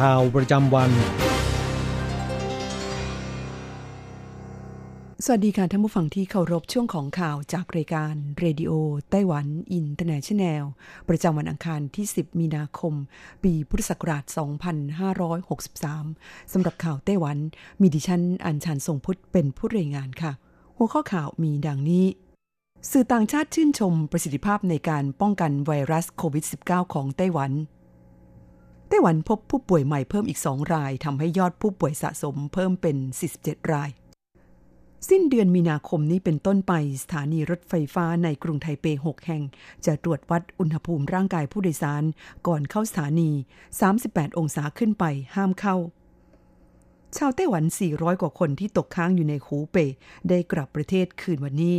ข่าวประจำวัน สวัสดีค่ะท่านผู้ฟังที่เคารพช่วงของข่าวจากรายการเรดิโอไต้หวันอินเตอร์เนชันแนลประจำวันอังคารที่ 10 มีนาคม ปีพุทธศักราช 2563 สำหรับข่าวไต้หวัน มีดิฉันอัญชันทรงพุทธเป็นผู้รายงานค่ะ หัวข้อข่าวมีดังนี้สื่อต่างชาติชื่นชมประสิทธิภาพในการป้องกันไวรัสโควิด -19 ของไต้หวัน ไต้หวันพบผู้ป่วยใหม่เพิ่มอีก 2 รายทำให้ยอดผู้ป่วยสะสมเพิ่มเป็น 47 ราย สิ้นเดือนมีนาคมนี้เป็นต้นไปสถานีรถไฟฟ้าในกรุงไทเป 6 แห่ง จะตรวจวัดอุณหภูมิร่างกายผู้โดยสาร ก่อนเข้าสถานี 38 องศาขึ้นไปห้ามเข้าชาวไต้หวัน 400 กว่าคนที่ตกค้างอยู่ในหูเป ได้กลับประเทศคืนวันนี้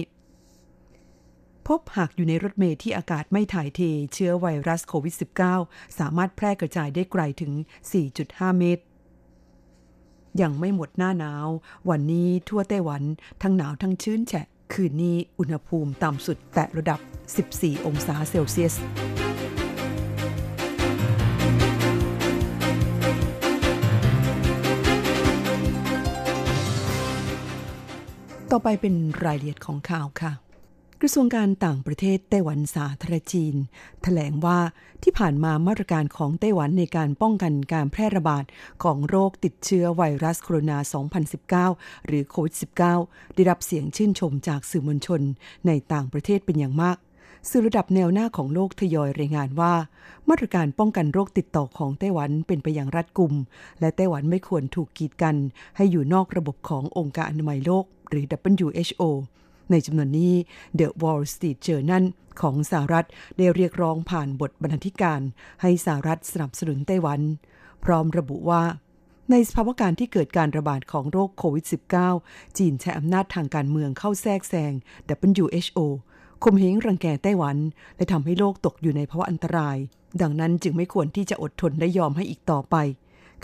พบหากอยู่ในรถเมล์ที่อากาศไม่ถ่ายเทเชื้อไวรัสโควิด -19 สามารถแพร่กระจายได้ไกลถึง 4.5 เมตร ยังไม่หมดหน้าหนาว วันนี้ทั่วไต้หวันทั้งหนาวทั้งชื้นแฉะ คืนนี้อุณหภูมิต่ำสุดแตะระดับ 14 องศาเซลเซียสต่อไปเป็นรายละเอียดของข่าวค่ะ กระทรวงการต่างประเทศไต้หวันสาธารณจีนแถลงว่าที่ผ่านมามาตรการของไต้หวันในการป้องกันการแพร่ระบาดของโรคติดเชื้อไวรัสโคโรนา 2019 หรือโควิด -19 ได้รับเสียงชื่นชมจากสื่อมวลชนในต่างประเทศเป็นอย่างมากสื่อระดับแนวหน้าของโลกทยอยรายงานว่า มาตรการป้องกันโรคติดต่อของไต้หวันเป็นไปอย่างรัดกุม และไต้หวันไม่ควรถูกกีดกัน ให้อยู่นอกระบบขององค์การอนามัยโลก หรือ WHO ในจำนวนนี้ The Wall Street Journal ของสหรัฐได้เรียกร้องผ่านบทบรรณาธิการ ให้สหรัฐสนับสนุนไต้หวัน พร้อมระบุว่า ในสภาวะการที่เกิดการระบาดของโรคโควิด -19 จีนใช้อำนาจทางการเมืองเข้าแทรกแซง WHO ข่มเหงรังแกไต้หวัน และทำให้โลกตกอยู่ในภาวะอันตราย ดังนั้นจึงไม่ควรที่จะอดทนและยอมให้อีกต่อไป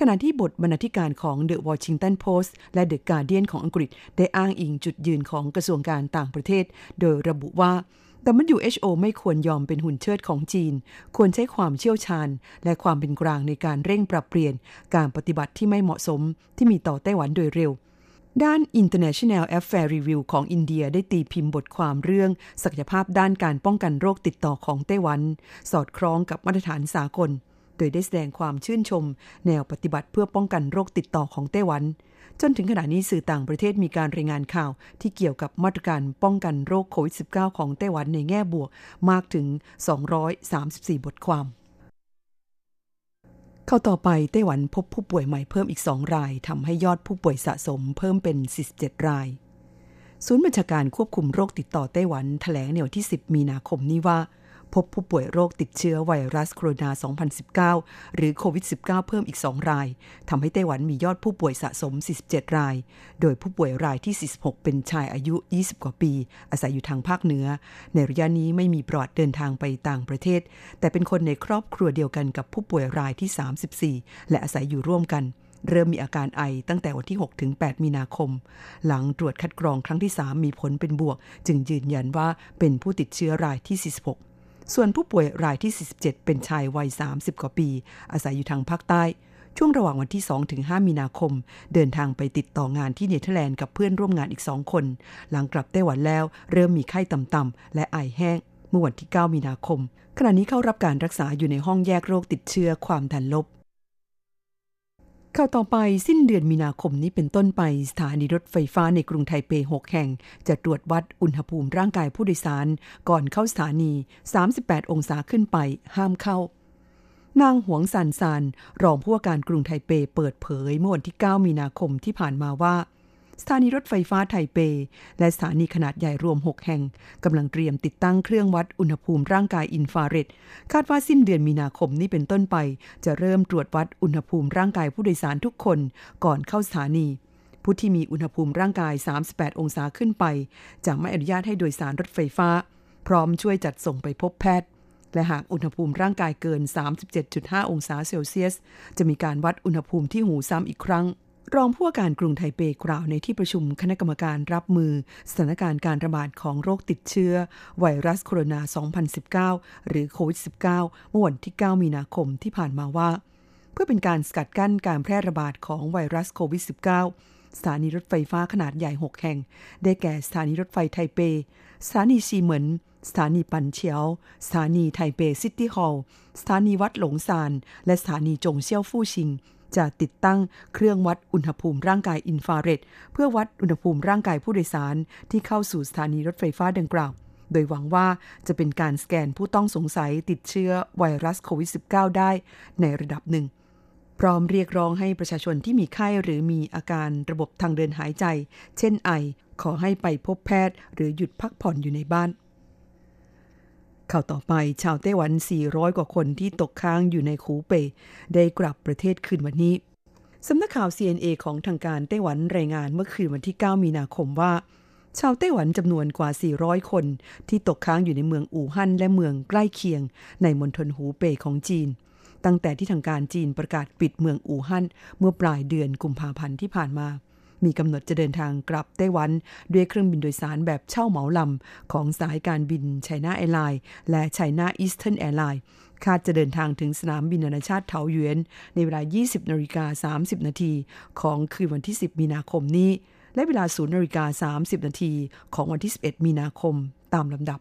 ขณะที่บทบรรณาธิการของ The Washington Post และ The Guardian ของอังกฤษ ได้อ้างอิงจุดยืนของกระทรวงการต่างประเทศ โดยระบุว่า WHO ไม่ควรยอมเป็นหุ่นเชิดของจีน ควรใช้ความเชี่ยวชาญ และความเป็นกลางในการเร่งปรับเปลี่ยน การปฏิบัติที่ไม่เหมาะสมที่มีต่อไต้หวันโดยเร็วด้าน International Affair Review ของอินเดียได้ตีพิมพ์บทความเรื่อง ศักยภาพด้านการป้องกันโรคติดต่อของไต้หวัน สอดคล้องกับมาตรฐานสากล โดยได้แสดงความชื่นชม แนวปฏิบัติเพื่อป้องกันโรคติดต่อของไต้หวัน จนถึงขณะนี้สื่อต่างประเทศมีการรายงานข่าวที่เกี่ยวกับมาตรการป้องกันโรคโควิด -19 ของไต้หวันในแง่บวกมากถึง 234 บทความเข้าต่อไปไต้หวันพบผู้ป่วยใหม่เพิ่มอีก 2 รายทำให้ยอดผู้ป่วยสะสมเพิ่มเป็น 47 ราย ศูนย์บัญชาการควบคุมโรคติดต่อไต้หวันแถลงในวันที่ 10 มีนาคมนี้ว่า พบผู้ป่วยโรคติดเชื้อไวรัสโคโรนา 2019 หรือโควิด -19 เพิ่มอีก 2 ราย ทำให้ไต้หวันมียอดผู้ป่วยสะสม 47 ราย โดยผู้ป่วยรายที่ 46 เป็นชายอายุ 20 กว่าปี อาศัยอยู่ทางภาคเหนือ ในระยะนี้ไม่มีปลอดเดินทางไปต่างประเทศ แต่เป็นคนในครอบครัวเดียวกันกับผู้ป่วยรายที่ 34 และอาศัยอยู่ร่วมกันเริ่มมีอาการไอตั้งแต่วันที่ 6 ถึง 8 มีนาคม หลังตรวจคัดกรองครั้งที่ 3 มีผลเป็นบวก จึงยืนยันว่าเป็นผู้ติดเชื้อรายที่ 46 ส่วนผู้ป่วยรายที่ 47 เป็นชายวัย 30 กว่าปี อาศัยอยู่ทางภาคใต้ ช่วงระหว่างวันที่ 2-5 มีนาคม เดินทางไปติดต่องานที่เนเธอร์แลนด์กับเพื่อนร่วมงานอีก2คน หลังกลับไต้หวันแล้ว เริ่มมีไข้ต่ำๆและไอแห้ง เมื่อวันที่ 9 มีนาคม ขณะนี้เข้ารับการรักษาอยู่ในห้องแยกโรคติดเชื้อความดันลบ ข่าวต่อไปสิ้นเดือนมีนาคมนี้เป็นต้นไป สถานีรถไฟฟ้าในกรุงไทเป 6 แห่ง จะตรวจวัดอุณหภูมิร่างกายผู้โดยสาร ก่อนเข้าสถานี 38 องศาขึ้นไปห้ามเข้านางหวงสันซานรองผู้ว่าการกรุงไทเปเปิดเผยเมื่อวันที่ 9 มีนาคมที่ผ่านมาว่า สถานีรถไฟฟ้าไทเป และสถานีขนาดใหญ่รวม 6 แห่งกำลังเตรียมติดตั้งเครื่องวัดอุณหภูมิร่างกายอินฟราเรดคาดว่าสิ้นเดือนมีนาคมนี้เป็นต้นไป จะเริ่มตรวจวัดอุณหภูมิร่างกายผู้โดยสารทุกคนก่อนเข้าสถานีผู้ที่มีอุณหภูมิร่างกาย 38 องศาขึ้นไป จะไม่อนุญาตให้โดยสารรถไฟฟ้า พร้อมช่วยจัดส่งไปพบแพทย์ และหากอุณหภูมิร่างกายเกิน 37.5 องศาเซลเซียส จะมีการวัดอุณหภูมิที่หูซ้ำอีกครั้ง รองผู้ว่าการกรุงไทเปกล่าวในที่ประชุมคณะกรรมการรับมือสถานการณ์การระบาดของโรคติดเชื้อ ไวรัสโคโรนา 2019 หรือโควิด -19 เมื่อวันที่ 9 มีนาคมที่ผ่านมาว่า เพื่อเป็นการสกัดกั้นการแพร่ระบาดของไวรัสโควิด -19 สถานีรถไฟฟ้าขนาดใหญ่ 6 แห่ง ได้แก่สถานีรถไฟไทเป สถานีซีเหมินสถานีปันเฉียว สถานีไทเป City Hall สถานีวัดหลงซาน และสถานีจงเซี่ยวฟู่ชิง จะติดตั้งเครื่องวัดอุณหภูมิร่างกายอินฟราเรดเพื่อวัดอุณหภูมิร่างกายผู้โดยสารที่เข้าสู่สถานีรถไฟฟ้าดังกล่าว โดยหวังว่าจะเป็นการสแกนผู้ต้องสงสัยติดเชื้อไวรัสโควิด -19 ได้ในระดับหนึ่ง พร้อมเรียกร้องให้ประชาชนที่มีไข้หรือมีอาการระบบทางเดินหายใจ เช่นไอ ขอให้ไปพบแพทย์ หรือหยุดพักผ่อนอยู่ในบ้าน ข่าวต่อไปชาวไต้หวัน 400 กว่าคนที่ตกค้างอยู่ในคูเป ได้กลับประเทศคืนวันนี้ สำนักข่าว CNA ของทางการไต้หวันรายงานเมื่อคืนวันที่ 9 มีนาคมว่า ชาวไต้หวันจำนวนกว่า 400 คน ที่ตกค้างอยู่ในเมืองอู่ฮั่นและเมืองใกล้เคียง ในมณฑลหูเป่ของจีน ตั้งแต่ที่ทางการจีนประกาศปิดเมืองอู่ฮั่นเมื่อปลายเดือนกุมภาพันธ์ที่ผ่านมา มีกำหนดจะเดินทางกลับไต้หวัน ด้วยเครื่องบินโดยสารแบบเช่าเหมาลำ ของสายการบินไชน่าแอร์ไลน์และไชน่าอีสเทิร์นแอร์ไลน์คาดจะเดินทางถึงสนามบินนานาชาติเถาหยวน ในเวลา 20นาฬิกา30 นาทีของคืนวันที่ 10 มีนาคมนี้ และเวลา0นาฬิกา30 นาทีของวันที่ 11 มีนาคมตามลำดับ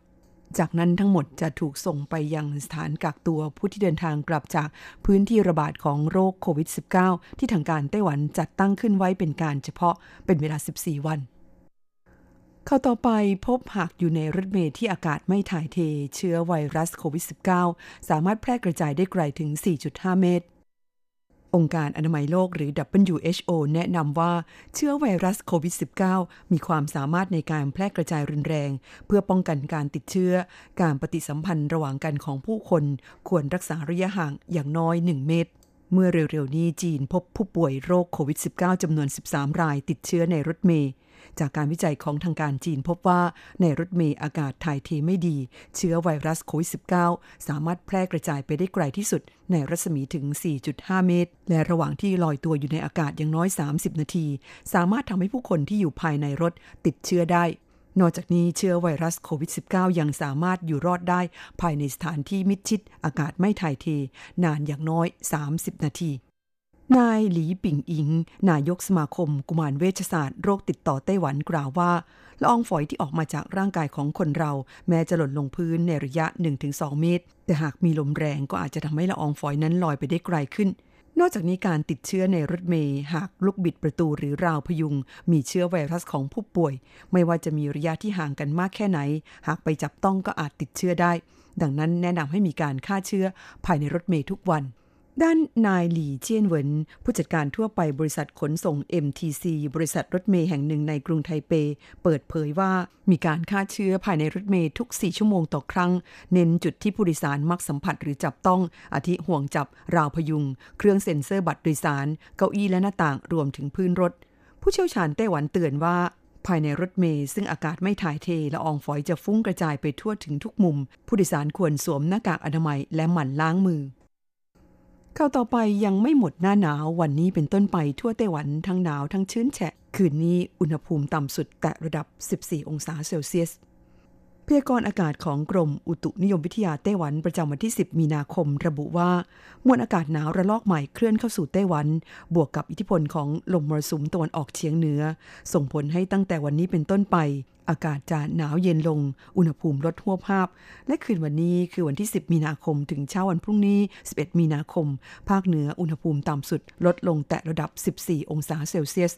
จากนั้นทั้งหมดจะถูกส่งไปยังสถานกักตัวผู้ที่เดินทางกลับจากพื้นที่ระบาดของโรคโควิด -19 ที่ทางการไต้หวันจัดตั้งขึ้นไว้เป็นการเฉพาะเป็นเวลา 14 วันเข้าต่อไปพบหากอยู่ในรถเมล์ที่อากาศไม่ถ่ายเทเชื้อไวรัสโควิด -19 สามารถแพร่กระจายได้ไกลถึง 4.5 เมตร องค์การอนามัยโลกหรือ WHO แนะนำว่าเชื้อไวรัสโควิด -19 มีความสามารถในการแพร่กระจายรุนแรง เพื่อป้องกันการติดเชื้อ การปฏิสัมพันธ์ระหว่างกันของผู้คน ควรรักษาระยะห่างอย่างน้อย 1 เมตร เมื่อเร็วๆนี้จีนพบผู้ป่วยโรคโควิด -19 จำนวน 13 รายติดเชื้อในรถเมล์ จากการวิจัยของทางการจีนพบว่าในรถเมล์อากาศถ่ายเทไม่ดี เชื้อไวรัสโควิด -19 สามารถแพร่กระจายไปได้ไกลที่สุด ในรัศมีถึง 4.5 เมตร และระหว่างที่ลอยตัวอยู่ในอากาศอย่างน้อย 30 นาที สามารถทำให้ผู้คนที่อยู่ภายในรถติดเชื้อได้นอกจากนี้เชื้อไวรัสโควิด -19 ยังสามารถอยู่รอดได้ ภายในสถานที่มิดชิด อากาศไม่ถ่ายเท นานอย่างน้อย 30 นาที นายหลีปิงอิง นายกสมาคม กุมารเวชศาสตร์โรคติดต่อไต้หวันกล่าวว่าละอองฝอยที่ออกมาจากร่างกายของคนเรา แม้จะหล่นลงพื้นในระยะ 1-2 เมตร แต่หากมีลมแรงก็อาจจะทำให้ละอองฝอยนั้นลอยไปได้ไกลขึ้น นอกจากนี้การติดเชื้อในรถเมย์หากลูกบิดประตูหรือราวพยุง มีเชื้อไวรัสของผู้ป่วย ไม่ว่าจะมีระยะที่ห่างกันมากแค่ไหน หากไปจับต้องก็อาจติดเชื้อได้ ดังนั้นแนะนำให้มีการฆ่าเชื้อภายในรถเมย์ทุกวัน ด้านนายหลี่เจียนเหวินผู้จัดการทั่วไปบริษัทขนส่ง MTC บริษัทรถเมย์แห่งหนึ่งในกรุงไทเป เปิดเผยว่ามีการฆ่าเชื้อภายในรถเมย์ทุก 4 ชั่วโมงต่อครั้ง เน้นจุดที่ผู้โดยสารมักสัมผัสหรือจับต้อง อาทิห่วงจับ ราวพยุง เครื่องเซ็นเซอร์บัตรโดยสาร เก้าอี้และหน้าต่างรวมถึงพื้นรถ ผู้เชี่ยวชาญไต้หวันเตือนว่าภายในรถเมย์ซึ่งอากาศไม่ถ่ายเทละอองฝอยจะฟุ้งกระจายไปทั่วถึงทุกมุม ผู้โดยสารควรสวมหน้ากากอนามัยและหมั่นล้างมือ ข่าวต่อไปยังไม่หมดหน้าหนาววันนี้เป็นต้นไปทั่วไต้หวันทั้งหนาวทั้งชื้นแฉะ คืนนี้อุณหภูมิต่ำสุดแตะระดับ 14 องศาเซลเซียส พยากรณ์อากาศของกรมอุตุนิยมวิทยาไต้หวันประจำวันที่ 10 มีนาคม ระบุว่ามวลอากาศหนาวระลอกใหม่เคลื่อนเข้าสู่ไต้หวัน บวกกับอิทธิพลของลมมรสุมตะวันออกเฉียงเหนือ ส่งผลให้ตั้งแต่วันนี้เป็นต้นไป อากาศจะหนาวเย็นลง อุณหภูมิลดทั่วภาพ และคืนวันนี้คือวันที่ 10 มีนาคม ถึงเช้าวันพรุ่งนี้ 11 มีนาคม ภาคเหนืออุณหภูมิต่ำสุดลดลงแต่ระดับ 14 องศาเซลเซียส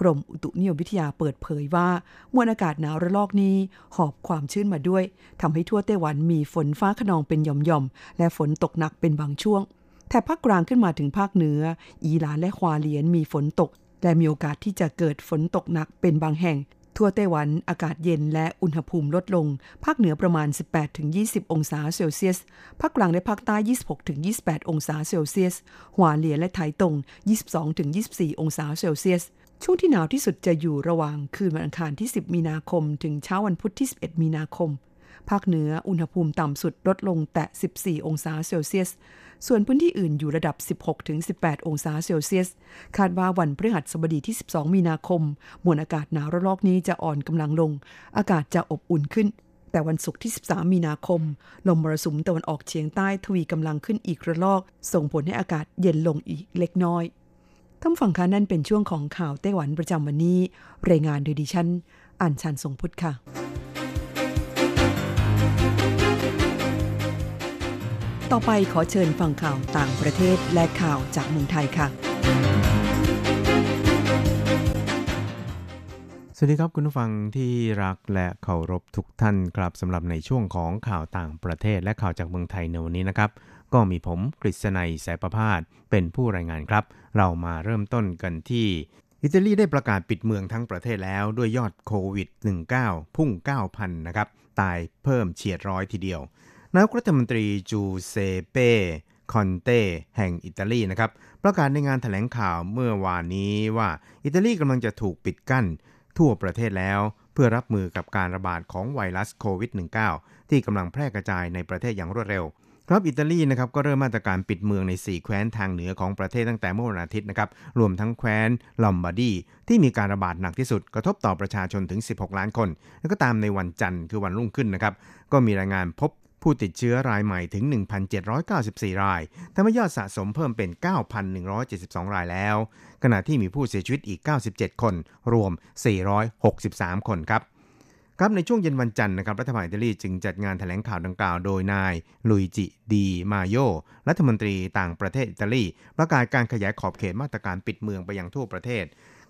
กรมอุตุนิยมวิทยาเปิดเผยว่า มวลอากาศหนาวระลอกนี้ หอบความชื้นมาด้วยทำให้ทั่วไต้หวันมีฝนฟ้าขนองเป็นหย่อมๆ และฝนตกหนักเป็นบางช่วง แถบภาคกลางขึ้นมาถึงภาคเหนือ อีหลานและควาเลียนมีฝนตก และมีโอกาสที่จะเกิดฝนตกหนักเป็นบางแห่ง ทั่วไต้หวันอากาศเย็นและอุณหภูมิลดลง ภาคเหนือประมาณ 18-20 องศาเซลเซียส ภาคกลางและภาคใต้ 26-28 องศาเซลเซียส หัวเหลียนและไถตง 22-24 องศาเซลเซียส ช่วงที่หนาวที่สุดจะอยู่ระหว่างคืนวันอังคารที่ 10 มีนาคม ถึงเช้าวันพุธที่ 11 มีนาคม ภาคเหนืออุณหภูมิต่ำสุดลดลงแต่ 14 องศาเซลเซียส ส่วนพื้นที่อื่นอยู่ระดับ 16-18 องศาเซลเซียส คาดว่าวันพฤหัสบดีที่ 12 มีนาคม มวลอากาศหนาวระลอกนี้จะอ่อนกำลังลง อากาศจะอบอุ่นขึ้นแต่วันศุกร์ที่ 13 มีนาคม ลมมรสุมตะวันออกเฉียงใต้ทวีกำลังขึ้นอีกระลอก ส่งผลให้อากาศเย็นลงอีกเล็กน้อย ท่านฟังคะนั่นเป็นช่วงของข่าวไต้หวันประจำวันนี้ รายงานโดยดิฉันอัญชันทรงพุทธค่ะ ต่อไปขอเชิญฟังข่าวต่างประเทศและข่าวจากเมืองไทยค่ะ สวัสดีครับคุณผู้ฟังที่รักและเคารพทุกท่านครับสำหรับในช่วงของข่าวต่างประเทศและข่าวจากเมืองไทยในวันนี้นะครับ ก็มีผมกฤษณัยสายประพาสเป็นผู้รายงานครับ เรามาเริ่มต้นกันที่ อิตาลีได้ประกาศปิดเมืองทั้งประเทศแล้วด้วยยอดโควิด -19 พุ่ง 9,000 นะครับ ตายเพิ่มเฉียดร้อยทีเดียวนายกรัฐมนตรีจูเซเป้คอนเต้แห่งอิตาลีนะครับประกาศในงานถแถลงข่าวเมื่อวานนี้ว่าอิตาลีกำลังจะถูกปิดกั้น ทั่วประเทศแล้ว เพื่อรับมือกับการระบาดของไวรัสโควิด -19 ที่กำลังแพร่กระจายในประเทศอย่างรวดเร็ว ครับอิตาลีนะครับก็เริ่มมาตรการปิดเมืองใน 4 แคว้นทางเหนือของประเทศตั้งแต่เมื่อวันอาทิตย์นะครับรวมทั้งแคว้นลอมบาร์ดีที่มีการระบาดหนักที่สุดกระทบต่อประชาชนถึง 16 ล้านคน แล้วก็ตามในวันจันทร์คือวันรุ่งขึ้นนะครับก็มีรายงานพบผู้ติดเชื้อรายใหม่ถึง 1,794 รายทำให้ยอดสะสมเพิ่มเป็น 9,172 รายแล้ว ขณะที่มีผู้เสียชีวิตอีก 97 คน รวม 463 คนครับ ครับในช่วงเย็นวันจันทร์นะครับรัฐบาลอิตาลีจึงจัดงานแถลงข่าวดังกล่าวโดยนายลุยจิดีมาโยรัฐมนตรีต่างประเทศอิตาลีประกาศการขยายขอบเขตมาตรการปิดเมืองไปยังทั่วประเทศ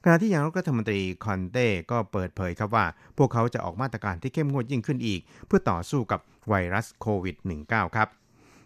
ขณะที่ยังรัฐมนตรีคอนเต้ก็เปิดเผยครับว่า พวกเขาจะออกมาตรการที่เข้มงวดยิ่งขึ้นอีก เพื่อต่อสู้กับไวรัสโควิด -19 ครับ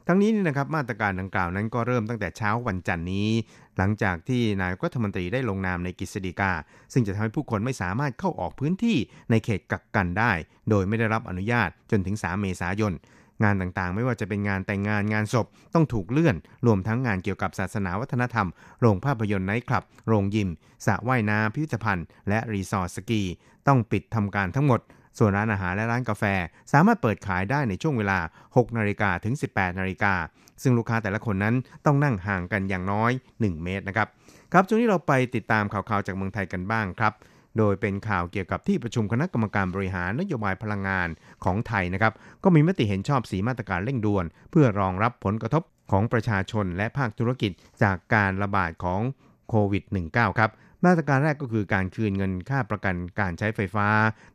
ทั้งนี้นี่นะครับมาตรการดังกล่าวนั้นก็เริ่มตั้งแต่เช้าวันจันทร์นี้ หลังจากที่นายกรัฐมนตรีได้ลงนามในกฤษฎีกา ซึ่งจะทำให้ผู้คนไม่สามารถเข้าออกพื้นที่ในเขตกักกันได้ โดยไม่ได้รับอนุญาตจนถึง 3 เมษายน งานต่างๆ ไม่ว่าจะเป็นงานแต่งงานงานศพต้องถูกเลื่อน รวมทั้งงานเกี่ยวกับศาสนาวัฒนธรรม โรงภาพยนตร์ไนท์คลับ โรงยิมสระว่ายน้ำพิพิธภัณฑ์ และรีสอร์ทสกี ต้องปิดทำการทั้งหมด ส่วนร้านอาหารและร้านกาแฟสามารถเปิดขายได้ในช่วงเวลา 6 นาฬิกาถึง 18 นาฬิกา ซึ่งลูกค้าแต่ละคนนั้นต้องนั่งห่างกันอย่างน้อย 1 เมตรนะครับ ครับช่วงนี้เราไปติดตามข่าวๆจากเมืองไทยกันบ้างครับ โดยเป็นข่าวเกี่ยวกับที่ประชุมคณะกรรมการบริหารนโยบายพลังงานของไทยนะครับ ก็มีมติเห็นชอบสีมาตรการเร่งด่วน เพื่อรองรับผลกระทบของประชาชนและภาคธุรกิจจากการระบาดของโควิด -19 ครับ มาตรการแรกก็คือการคืนเงินค่าประกันการใช้ไฟฟ้า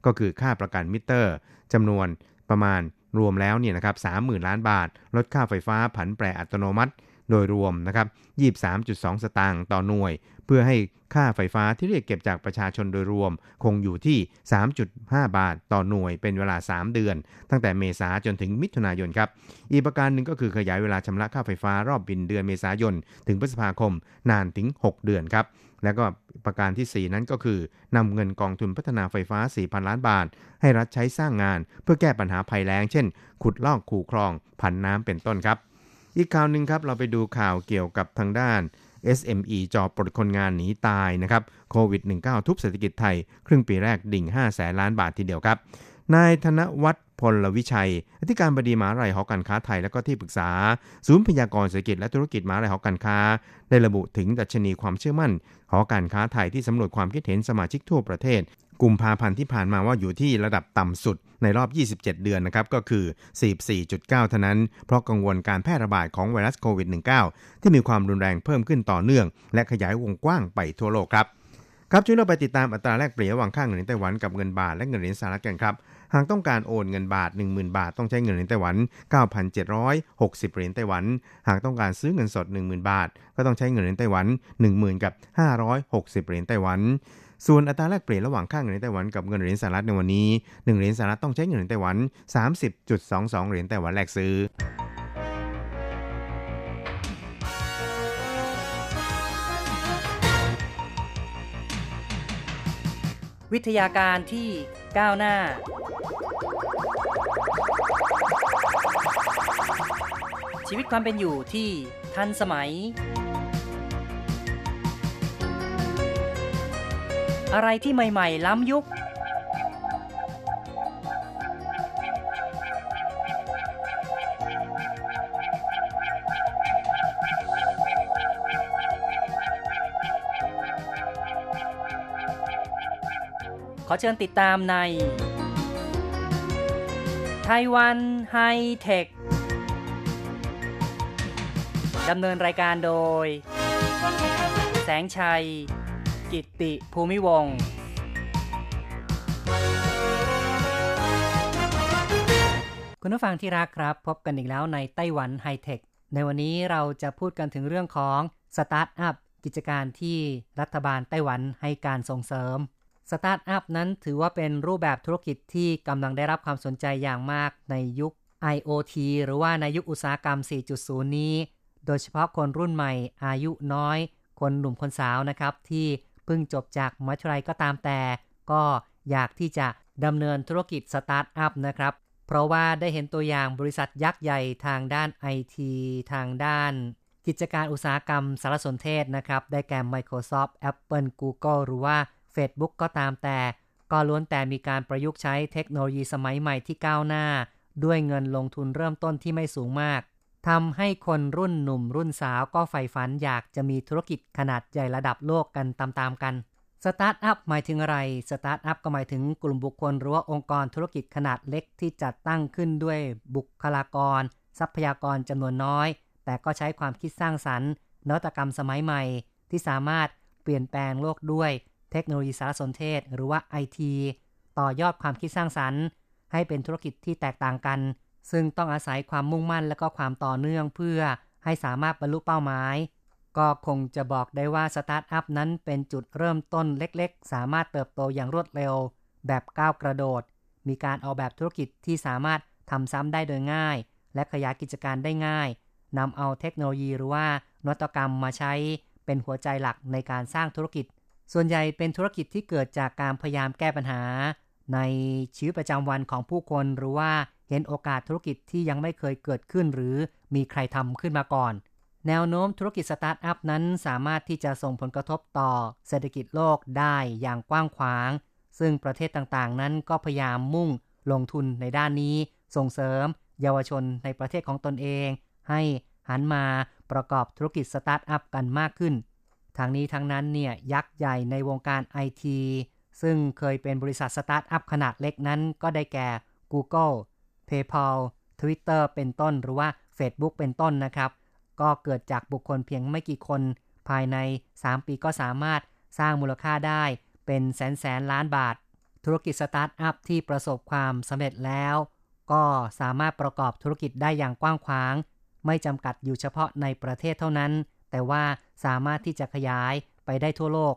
ก็คือค่าประกันมิเตอร์จำนวนประมาณรวมแล้วเนี่ยนะครับ30,000 ล้านบาท ลดค่าไฟฟ้าผันแปรอัตโนมัติ โดยรวมนะครับ23.2 สตางค์ต่อหน่วย เพื่อให้ค่าไฟฟ้าที่เรียกเก็บจากประชาชนโดยรวม คงอยู่ที่ 3.5 บาทต่อหน่วยเป็นเวลา 3 เดือน ตั้งแต่เมษาจนถึงมิถุนายนครับ อีกประการหนึ่งก็คือขยายเวลาชำระค่าไฟฟ้ารอบบินเดือนเมษายน ถึงพฤษภาคมนานถึง 6 เดือนครับ แล้วก็ประการที่ 4 นั้นก็คือนำเงินกองทุนพัฒนาไฟฟ้า 4,000 ล้านบาท ให้รัฐใช้สร้างงาน เพื่อแก้ปัญหาภัยแล้ง เช่น ขุดลอกคูคลอง ผันน้ำเป็นต้นครับ อีกข่าวหนึ่งครับเราไปดูข่าวเกี่ยวกับทางด้าน SME จอบปลดคนงานหนีตายนะครับโควิด -19 ทุบเศรษฐกิจไทย ครึ่งปีแรกดิ่ง 5 แสนล้านบาททีเดียวครับ นายธนวัฒน์พลวิชัย อธิการบดีมหาวิทยาลัยหอการค้าไทย และก็ที่ปรึกษา ศูนย์พยากรเศรษฐกิจและธุรกิจมหาวิทยาลัยหอการค้า ได้ระบุถึงดัชนีความเชื่อมั่น หอการค้าไทยที่สำรวจความคิดเห็นสมาชิกทั่วประเทศกุมภาพันธ์ที่ผ่านมาว่าอยู่ที่ระดับต่ำสุดในรอบ 27 เดือนนะครับ ก็คือ 44.9 เท่านั้น เพราะกังวลการแพร่ระบาดของไวรัสโควิด -19 ที่มีความรุนแรงเพิ่มขึ้นต่อเนื่อง และขยายวงกว้างไปทั่วโลกครับ ครับช่วยเราไปติดตามอัตราแลกเปลี่ยนระหว่างค่าเงินไต้หวันกับเงินบาทและเงินเหรียญสหรัฐกันครับ หากต้องการโอนเงินบาท 10,000 บาท ต้องใช้เงินเหรียญไต้หวัน 9,760 เหรียญไต้หวัน หากต้องการซื้อเงินสด 10,000 บาท ก็ต้องใช้เงินเหรียญไต้หวัน 10,000กับ560 เหรียญไต้หวันส่วนอัตราแลกเปลี่ยนระหว่างค่าเงินเหรียญไต้หวันกับเงินเหรียญสหรัฐในวันนี้ 1 เหรียญสหรัฐต้องใช้เงินเหรียญไต้หวัน 30.22 เหรียญไต้หวันแลกซื้อ วิทยาการที่ ก้าวหน้า ชีวิตความเป็นอยู่ที่ทันสมัย อะไรที่ใหม่ ๆ ล้ำยุค ขอเชิญติดตามในไต้หวันไฮเทค ดำเนินรายการโดย แสงชัย กิตติภูมิวงศ์คุณผู้ฟังที่รักครับ พบกันอีกแล้วในไต้หวันไฮเทค ในวันนี้เราจะพูดกันถึงเรื่องของสตาร์ทอัพกิจการที่รัฐบาลไต้หวันให้การส่งเสริม สตาร์ทอัพนั้นถือว่าเป็นรูปแบบธุรกิจที่กำลังได้รับความสนใจอย่างมากในยุค IoT หรือว่าในยุคอุตสาหกรรม 4.0 นี้ โดยเฉพาะคนรุ่นใหม่อายุน้อย คนหนุ่มคนสาวนะครับ ที่เพิ่งจบจากมหาวิทยาลัยก็ตามแต่ ก็อยากที่จะดำเนินธุรกิจสตาร์ทอัพนะครับ เพราะว่าได้เห็นตัวอย่างบริษัทยักษ์ใหญ่ทางด้านไอทีทางด้าน กิจการอุตสาหกรรมสารสนเทศนะครับ ได้แก่ Microsoft Apple Google หรือว่า Facebook ก็ตามแต่ ก็ล้วนแต่มีการประยุกต์ใช้เทคโนโลยีสมัยใหม่ที่ก้าวหน้า ด้วยเงินลงทุนเริ่มต้นที่ไม่สูงมากทำให้คนรุ่นหนุ่มรุ่นสาวก็ใฝ่ฝันอยากจะมีธุรกิจขนาดใหญ่ระดับโลกกันตามๆกันสตาร์ทอัพหมายถึงอะไร สตาร์ทอัพก็หมายถึงกลุ่มบุคคลหรือว่าองค์กรธุรกิจขนาดเล็กที่จัดตั้งขึ้นด้วยบุคลากร ทรัพยากรจำนวนน้อย แต่ก็ใช้ความคิดสร้างสรรค์นวัตกรรมสมัยใหม่ ที่สามารถเปลี่ยนแปลงโลกด้วย เทคโนโลยีสารสนเทศ หรือว่าไอทีต่อยอดความคิดสร้างสรรค์ ให้เป็นธุรกิจที่แตกต่างกัน ซึ่งต้องอาศัยความมุ่งมั่นและก็ความต่อเนื่องเพื่อให้สามารถบรรลุเป้าหมาย ก็คงจะบอกได้ว่าสตาร์ทอัพนั้นเป็นจุดเริ่มต้นเล็กๆ สามารถเติบโตอย่างรวดเร็ว แบบก้าวกระโดด มีการออกแบบธุรกิจที่สามารถทำซ้ำได้โดยง่าย และขยายกิจการได้ง่ายนำเอาเทคโนโลยีหรือว่านวัตกรรมมาใช้เป็นหัวใจหลักในการสร้างธุรกิจ ส่วนใหญ่เป็นธุรกิจที่เกิดจากการพยายามแก้ปัญหา ในชีวิตประจำวันของผู้คนหรือว่าเห็นโอกาสธุรกิจที่ยังไม่เคยเกิดขึ้น หรือมีใครทำขึ้นมาก่อน แนวโน้มธุรกิจสตาร์ทอัพนั้นสามารถที่จะส่งผลกระทบต่อเศรษฐกิจโลกได้อย่างกว้างขวาง ซึ่งประเทศต่างๆ นั้นก็พยายามมุ่งลงทุนในด้านนี้ ส่งเสริม เยาวชนในประเทศของตนเอง ให้หันมาประกอบธุรกิจสตาร์ทอัพกันมากขึ้น ทั้งนี้ทั้งนั้นเนี่ยยักษ์ใหญ่ในวงการไอทีซึ่งเคยเป็นบริษัทสตาร์ทอัพขนาดเล็กนั้นก็ได้แก่ Google PayPal Twitter เป็นต้นหรือว่า Facebook เป็นต้นนะครับ ก็เกิดจากบุคคลเพียงไม่กี่คน ภายใน 3 ปีก็สามารถสร้างมูลค่าได้เป็นแสนแสนล้านบาท ธุรกิจสตาร์ทอัพที่ประสบความสำเร็จแล้ว ก็สามารถประกอบธุรกิจได้อย่างกว้างขวาง ไม่จำกัดอยู่เฉพาะในประเทศเท่านั้น แต่ว่าสามารถที่จะขยายไปได้ทั่วโลก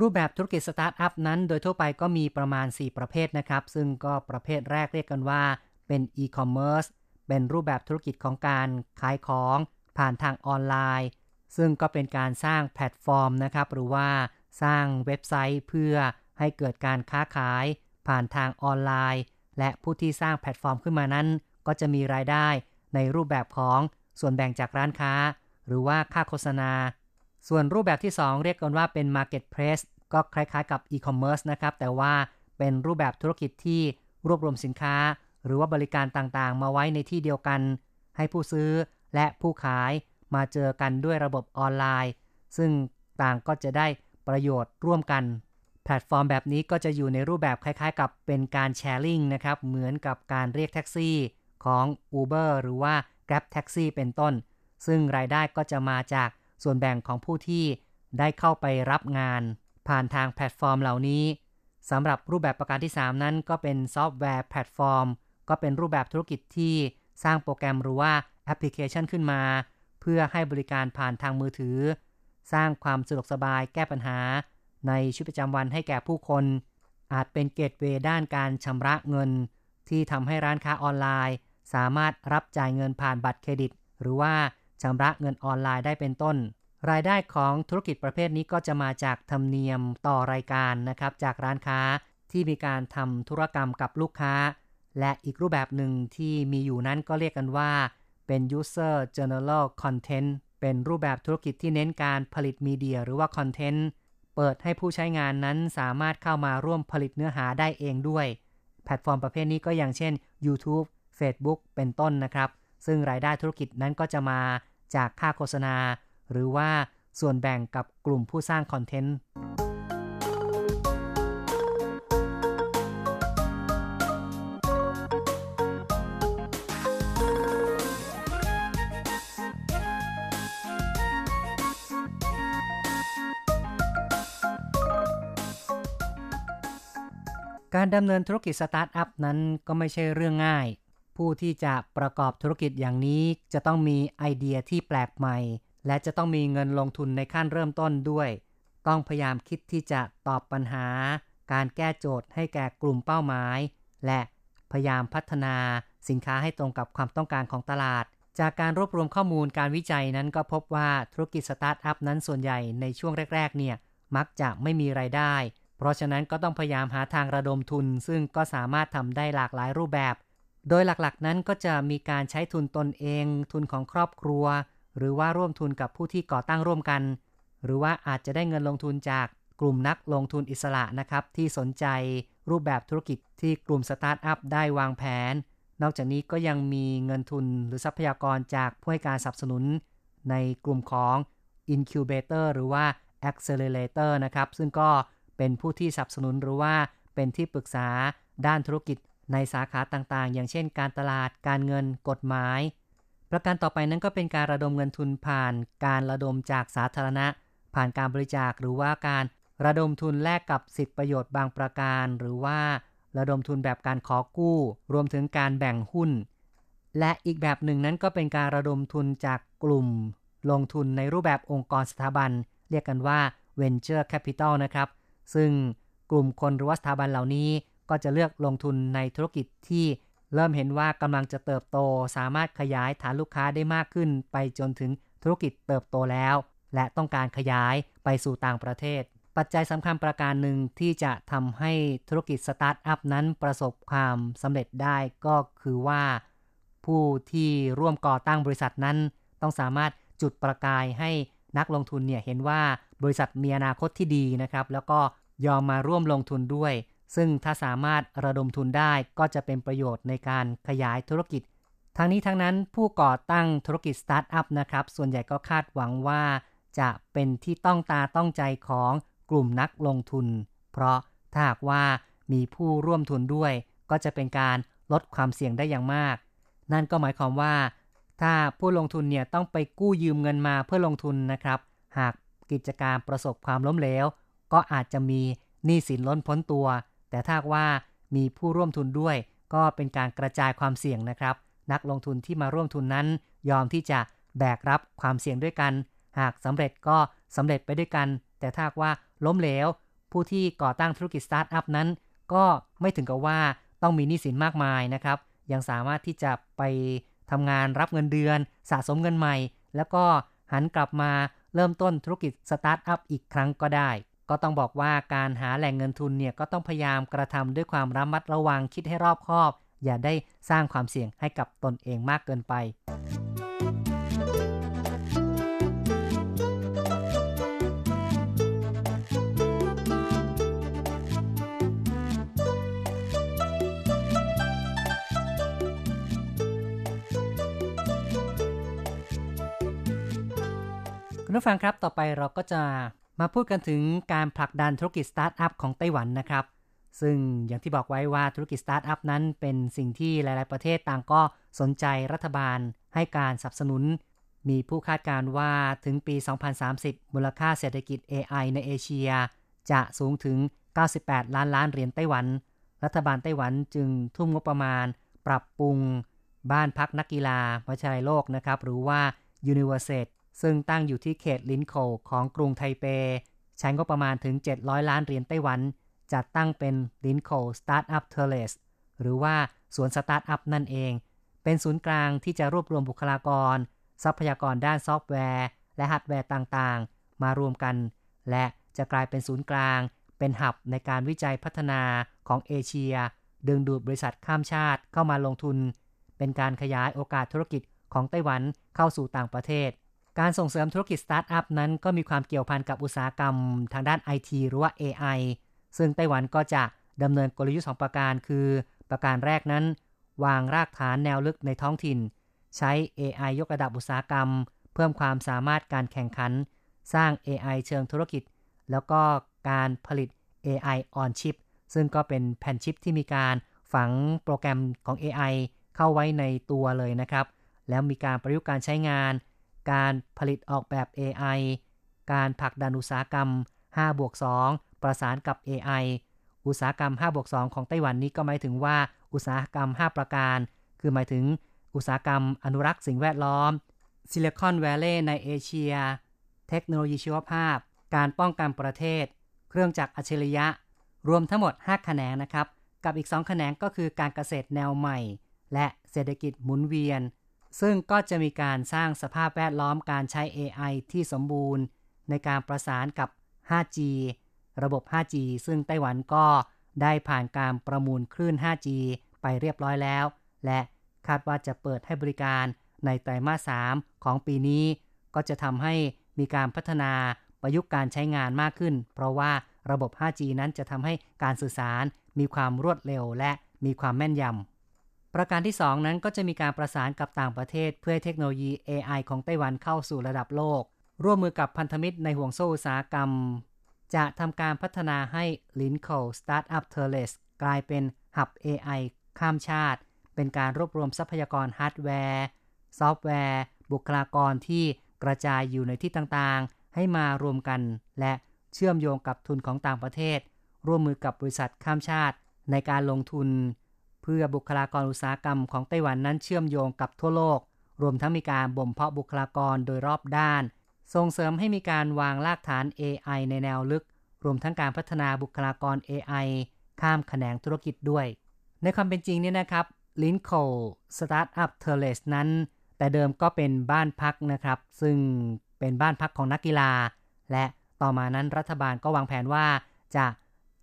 รูปแบบธุรกิจสตาร์ทอัพนั้น โดยทั่วไปก็มีประมาณ 4 ประเภทนะครับ ซึ่งก็ประเภทแรกเรียกกันว่า เป็นอีคอมเมิร์ซเป็นรูปแบบธุรกิจของการขายของผ่านทางออนไลน์ ซึ่งก็เป็นการสร้างแพลตฟอร์มนะครับหรือว่าสร้างเว็บไซต์เพื่อให้เกิดการค้าขาย ผ่านทางออนไลน์ และผู้ที่สร้างแพลตฟอร์มขึ้นมานั้น ก็จะมีรายได้ในรูปแบบของส่วนแบ่งจากร้านค้า หรือว่าค่าโฆษณา ส่วนรูปแบบที่ 2 เรียกกันว่าเป็น Marketplace ก็คล้ายๆกับ e-commerce นะครับ แต่ว่าเป็นรูปแบบธุรกิจที่รวบรวมสินค้า หรือว่าบริการต่างๆ มาไว้ในที่เดียวกัน ให้ผู้ซื้อและผู้ขายมาเจอกันด้วยระบบออนไลน์ ซึ่งต่างก็จะได้ประโยชน์ร่วมกัน แพลตฟอร์มแบบนี้ก็จะอยู่ในรูปแบบคล้ายๆ กับเป็นการ sharing นะครับ เหมือนกับการเรียกแท็กซี่ของ Uber หรือว่า Grab Taxi เป็นต้น ซึ่งรายได้ก็จะมาจากส่วนแบ่งของผู้ที่ได้เข้าไปรับงาน ผ่านทางแพลตฟอร์มเหล่านี้สำหรับรูปแบบประการที่ 3 นั้นก็เป็นซอฟต์แวร์แพลตฟอร์ม ก็เป็นรูปแบบธุรกิจที่สร้างโปรแกรมหรือว่าแอปพลิเคชันขึ้นมา เพื่อให้บริการผ่านทางมือถือ สร้างความสะดวกสบายแก้ปัญหา ในชีวิตประจำวันให้แก่ผู้คน อาจเป็นเกตเวย์ด้านการชำระเงิน ที่ทำให้ร้านค้าออนไลน์ สามารถรับจ่ายเงินผ่านบัตรเครดิต หรือว่า ชำระเงินออนไลน์ได้เป็นต้น รายได้ของธุรกิจประเภทนี้ก็จะมาจากธรรมเนียมต่อรายการนะครับ จากร้านค้าที่มีการทำธุรกรรมกับลูกค้า และอีกรูปแบบหนึ่งที่มีอยู่นั้นก็เรียกกันว่าเป็น user generated content เป็นรูปแบบธุรกิจที่เน้นการผลิต media หรือว่าคอนเทนต์เปิดให้ผู้ใช้งานนั้นสามารถเข้ามาร่วมผลิตเนื้อหาได้เองด้วย แพลตฟอร์มประเภทนี้ก็อย่างเช่น YouTube Facebook เป็นต้นนะครับ ซึ่งรายได้ธุรกิจนั้นก็จะมาจากค่าโฆษณา หรือว่าส่วนแบ่งกับกลุ่มผู้สร้างคอนเทนต์การดำเนินธุรกิจสตาร์ทอัพนั้นก็ไม่ใช่เรื่องง่าย ผู้ที่จะประกอบธุรกิจอย่างนี้จะต้องมีไอเดียที่แปลกใหม่ และจะต้องมีเงินลงทุนในขั้นเริ่มต้นด้วย ต้องพยายามคิดที่จะตอบปัญหา การแก้โจทย์ให้แก่กลุ่มเป้าหมาย และพยายามพัฒนาสินค้าให้ตรงกับความต้องการของตลาด จากการรวบรวมข้อมูลการวิจัยนั้นก็พบว่าธุรกิจสตาร์ทอัพนั้นส่วนใหญ่ในช่วงแรก ๆ เนี่ยมักจะไม่มีไรายได้ เพราะฉะนั้นก็ต้องพยายามหาทางระดมทุน ซึ่งก็สามารถทำได้หลากหลายรูปแบบ โดยหลักๆนั้นก็จะมีการใช้ทุนตนเอง ทุนของครอบครัว หรือว่าร่วมทุนกับผู้ที่ก่อตั้งร่วมกัน หรือว่าอาจจะได้เงินลงทุนจากกลุ่มนักลงทุนอิสระนะครับ ที่สนใจรูปแบบธุรกิจที่กลุ่มสตาร์ทอัพได้วางแผน นอกจากนี้ก็ยังมีเงินทุนหรือทรัพยากรจากผู้ให้การสนับสนุน ในกลุ่มของ Incubator หรือว่า Accelerator นะครับ ซึ่งก็เป็นผู้ที่สนับสนุนหรือว่าเป็นที่ปรึกษาด้านธุรกิจ ในสาขาต่างๆ อย่างเช่น การตลาด การเงิน กฎหมาย ประการต่อไปนั้นก็เป็นการระดมเงินทุนผ่านการระดมจากสาธารณะ ผ่านการบริจาคหรือว่าการระดมทุนแลกกับสิทธิประโยชน์บางประการ หรือว่าระดมทุนแบบการขอกู้ รวมถึงการแบ่งหุ้น และอีกแบบหนึ่งนั้นก็เป็นการระดมทุนจากกลุ่ม ลงทุนในรูปแบบองค์กรสถาบัน เรียกกันว่า Venture Capital นะครับ ซึ่งกลุ่มคนหรือว่าสถาบันเหล่านี้ ก็จะเลือกลงทุนในธุรกิจที่เริ่มเห็นว่ากำลังจะเติบโต สามารถขยายฐานลูกค้าได้มากขึ้น ไปจนถึงธุรกิจเติบโตแล้ว และต้องการขยายไปสู่ต่างประเทศ ปัจจัยสำคัญประการหนึ่งที่จะทำให้ธุรกิจสตาร์ทอัพนั้นประสบความสำเร็จได้ก็คือว่า ผู้ที่ร่วมก่อตั้งบริษัทนั้น ต้องสามารถจุดประกายให้นักลงทุนเนี่ยเห็นว่าบริษัทมีอนาคตที่ดีนะครับ แล้วก็ยอมมาร่วมลงทุนด้วย ซึ่งถ้าสามารถระดมทุนได้ก็จะเป็นประโยชน์ในการขยายธุรกิจ ทั้งนี้ทั้งนั้นผู้ก่อตั้งธุรกิจสตาร์ทอัพนะครับ ส่วนใหญ่ก็คาดหวังว่า จะเป็นที่ต้องตาต้องใจของกลุ่มนักลงทุน เพราะถ้าหากว่ามีผู้ร่วมทุนด้วย ก็จะเป็นการลดความเสี่ยงได้อย่างมาก นั่นก็หมายความว่า ถ้าผู้ลงทุนเนี่ยต้องไปกู้ยืมเงินมาเพื่อลงทุนนะครับ หากกิจการประสบความล้มเหลว ก็อาจจะมีหนี้สินล้นพ้นตัว แต่ถ้าว่ามีผู้ร่วมทุนด้วย ก็เป็นการกระจายความเสี่ยงนะครับ นักลงทุนที่มาร่วมทุนนั้น ยอมที่จะแบกรับความเสี่ยงด้วยกัน หากสำเร็จก็สำเร็จไปด้วยกัน แต่ถ้าว่าล้มเหลว ผู้ที่ก่อตั้งธุรกิจสตาร์ทอัพนั้น ก็ไม่ถึงกับว่าต้องมีหนี้สินมากมายนะครับ ยังสามารถที่จะไปทำงานรับเงินเดือน สะสมเงินใหม่ แล้วก็หันกลับมาเริ่มต้นธุรกิจสตาร์ทอัพอีกครั้งก็ได้ ก็ต้องบอกว่าการหาแหล่งเงินทุนเนี่ยก็ต้องพยายามกระทำด้วยความระมัดระวังคิดให้รอบคอบ อย่าได้สร้างความเสี่ยงให้กับตนเองมากเกินไป คุณผู้ฟังครับต่อไปเราก็จะ มาพูดกันถึงการผลักดันธุรกิจสตาร์ทอัพของไต้หวันนะครับ ซึ่งอย่างที่บอกไว้ว่าธุรกิจสตาร์ทอัพนั้นเป็นสิ่งที่หลาย ๆ ประเทศต่างก็สนใจรัฐบาลให้การสนับสนุน มีผู้คาดการว่าถึงปี 2030 มูลค่าเศรษฐกิจ AI ในเอเชีย จะสูงถึง 98 ล้านล้านเหรียญไต้หวัน รัฐบาลไต้หวันจึงทุ่มงบประมาณ ปรับปรุง บ้านพักนักกีฬาวิทยาลัยโลกนะครับ หรือว่า University ซึ่งตั้งอยู่ที่เขตลินโคของกรุงไทเป ใช้งบประมาณถึง 700 ล้านเหรียญไต้หวัน จัดตั้งเป็น Linkou Startup Terrace หรือว่าสวนสตาร์ทอัพนั่นเอง เป็นศูนย์กลางที่จะรวบรวมบุคลากร ทรัพยากรด้านซอฟต์แวร์ และฮาร์ดแวร์ต่างๆ มารวมกัน และจะกลายเป็นศูนย์กลาง เป็น hub ในการวิจัยพัฒนาของเอเชีย ดึงดูดบริษัทข้ามชาติเข้ามาลงทุน เป็นการขยายโอกาสธุรกิจของไต้หวันเข้าสู่ต่างประเทศ การส่งเสริมธุรกิจสตาร์ทอัพนั้นก็มีความเกี่ยวพันกับอุตสาหกรรมทางด้าน IT หรือว่า AI ซึ่งไต้หวันก็จะดำเนินกลยุทธ์สองประการ คือ ประการแรกนั้น วางรากฐานแนวลึกในท้องถิ่น ใช้ AI ยกระดับอุตสาหกรรม เพิ่มความสามารถการแข่งขัน สร้าง AI เชิงธุรกิจ แล้วก็การผลิต AI on chip ซึ่งก็เป็นแผ่นชิปที่มีการฝังโปรแกรมของ AI เข้าไว้ในตัวเลยนะครับ แล้วมีการประยุกต์การใช้งาน การผลิตออกแบบ AI การผลักดันอุตสาหกรรม5บวก2ประสานกับ AI อุตสาหกรรม5บวก2ของไต้หวันนี้ก็หมายถึงว่าอุตสาหกรรม 5 ประการ คือหมายถึงอุตสาหกรรมอนุรักษ์สิ่งแวดล้อมซิลิคอนแวลเลย์ในเอเชีย เทคโนโลยีชีวภาพ การป้องกันประเทศ เครื่องจักรอัจฉริยะ รวมทั้งหมด 5 แขนงนะครับ กับอีก 2 แขนงก็คือการเกษตรแนวใหม่ และเศรษฐกิจหมุนเวียน ซึ่งก็จะมีการสร้างสภาพแวดล้อมการใช้ AI ที่สมบูรณ์ ในการประสานกับ 5G ระบบ 5G ซึ่งไต้หวันก็ได้ผ่านการประมูลคลื่น 5G ไปเรียบร้อยแล้ว และคาดว่าจะเปิดให้บริการในไตรมาส 3 ของปีนี้ ก็จะทำให้มีการพัฒนาประยุกต์การใช้งานมากขึ้น เพราะว่าระบบ 5G นั้นจะทำให้การสื่อสารมีความรวดเร็วและมีความแม่นยำ ประการที่ 2 นั้นก็จะมีการประสานกับต่างประเทศ เพื่อเทคโนโลยี AI ของไต้หวันเข้าสู่ระดับโลก ร่วมมือกับพันธมิตรในห่วงโซ่อุตสาหกรรม จะทำการพัฒนาให้ l i n c o Startup t e r l e s กลายเป็น hub AI ข้ามชาติ เป็นการรวบรวมทรัพยากรฮาร์ดแวร์ซอฟต์แวร์ บุคลากรที่กระจายอยู่ในที่ต่างๆ ให้มารวมกัน และเชื่อมโยงกับทุนของต่างประเทศ ร่วมมือกับบริษัทข้ามชาติ ในการลงทุน พื่อบุคลากรอุตสาหกรรมของไต้หวันนั้นเชื่อมโยงกับทั่วโลก รวมทั้งมีการบ่มเพาะบุคลากรโดยรอบด้าน ส่งเสริมให้มีการวางรากฐาน AI ในแนวลึก รวมทั้งการพัฒนาบุคลากร AI ข้ามแขนงธุรกิจด้วย ในความเป็นจริงนี่นะครับ l i n c o Startup t e r l e s นั้น แต่เดิมก็เป็นบ้านพักนะครับ ซึ่งเป็นบ้านพักของนักกีฬา และต่อมานั้นรัฐบาลก็วางแผนว่าจะ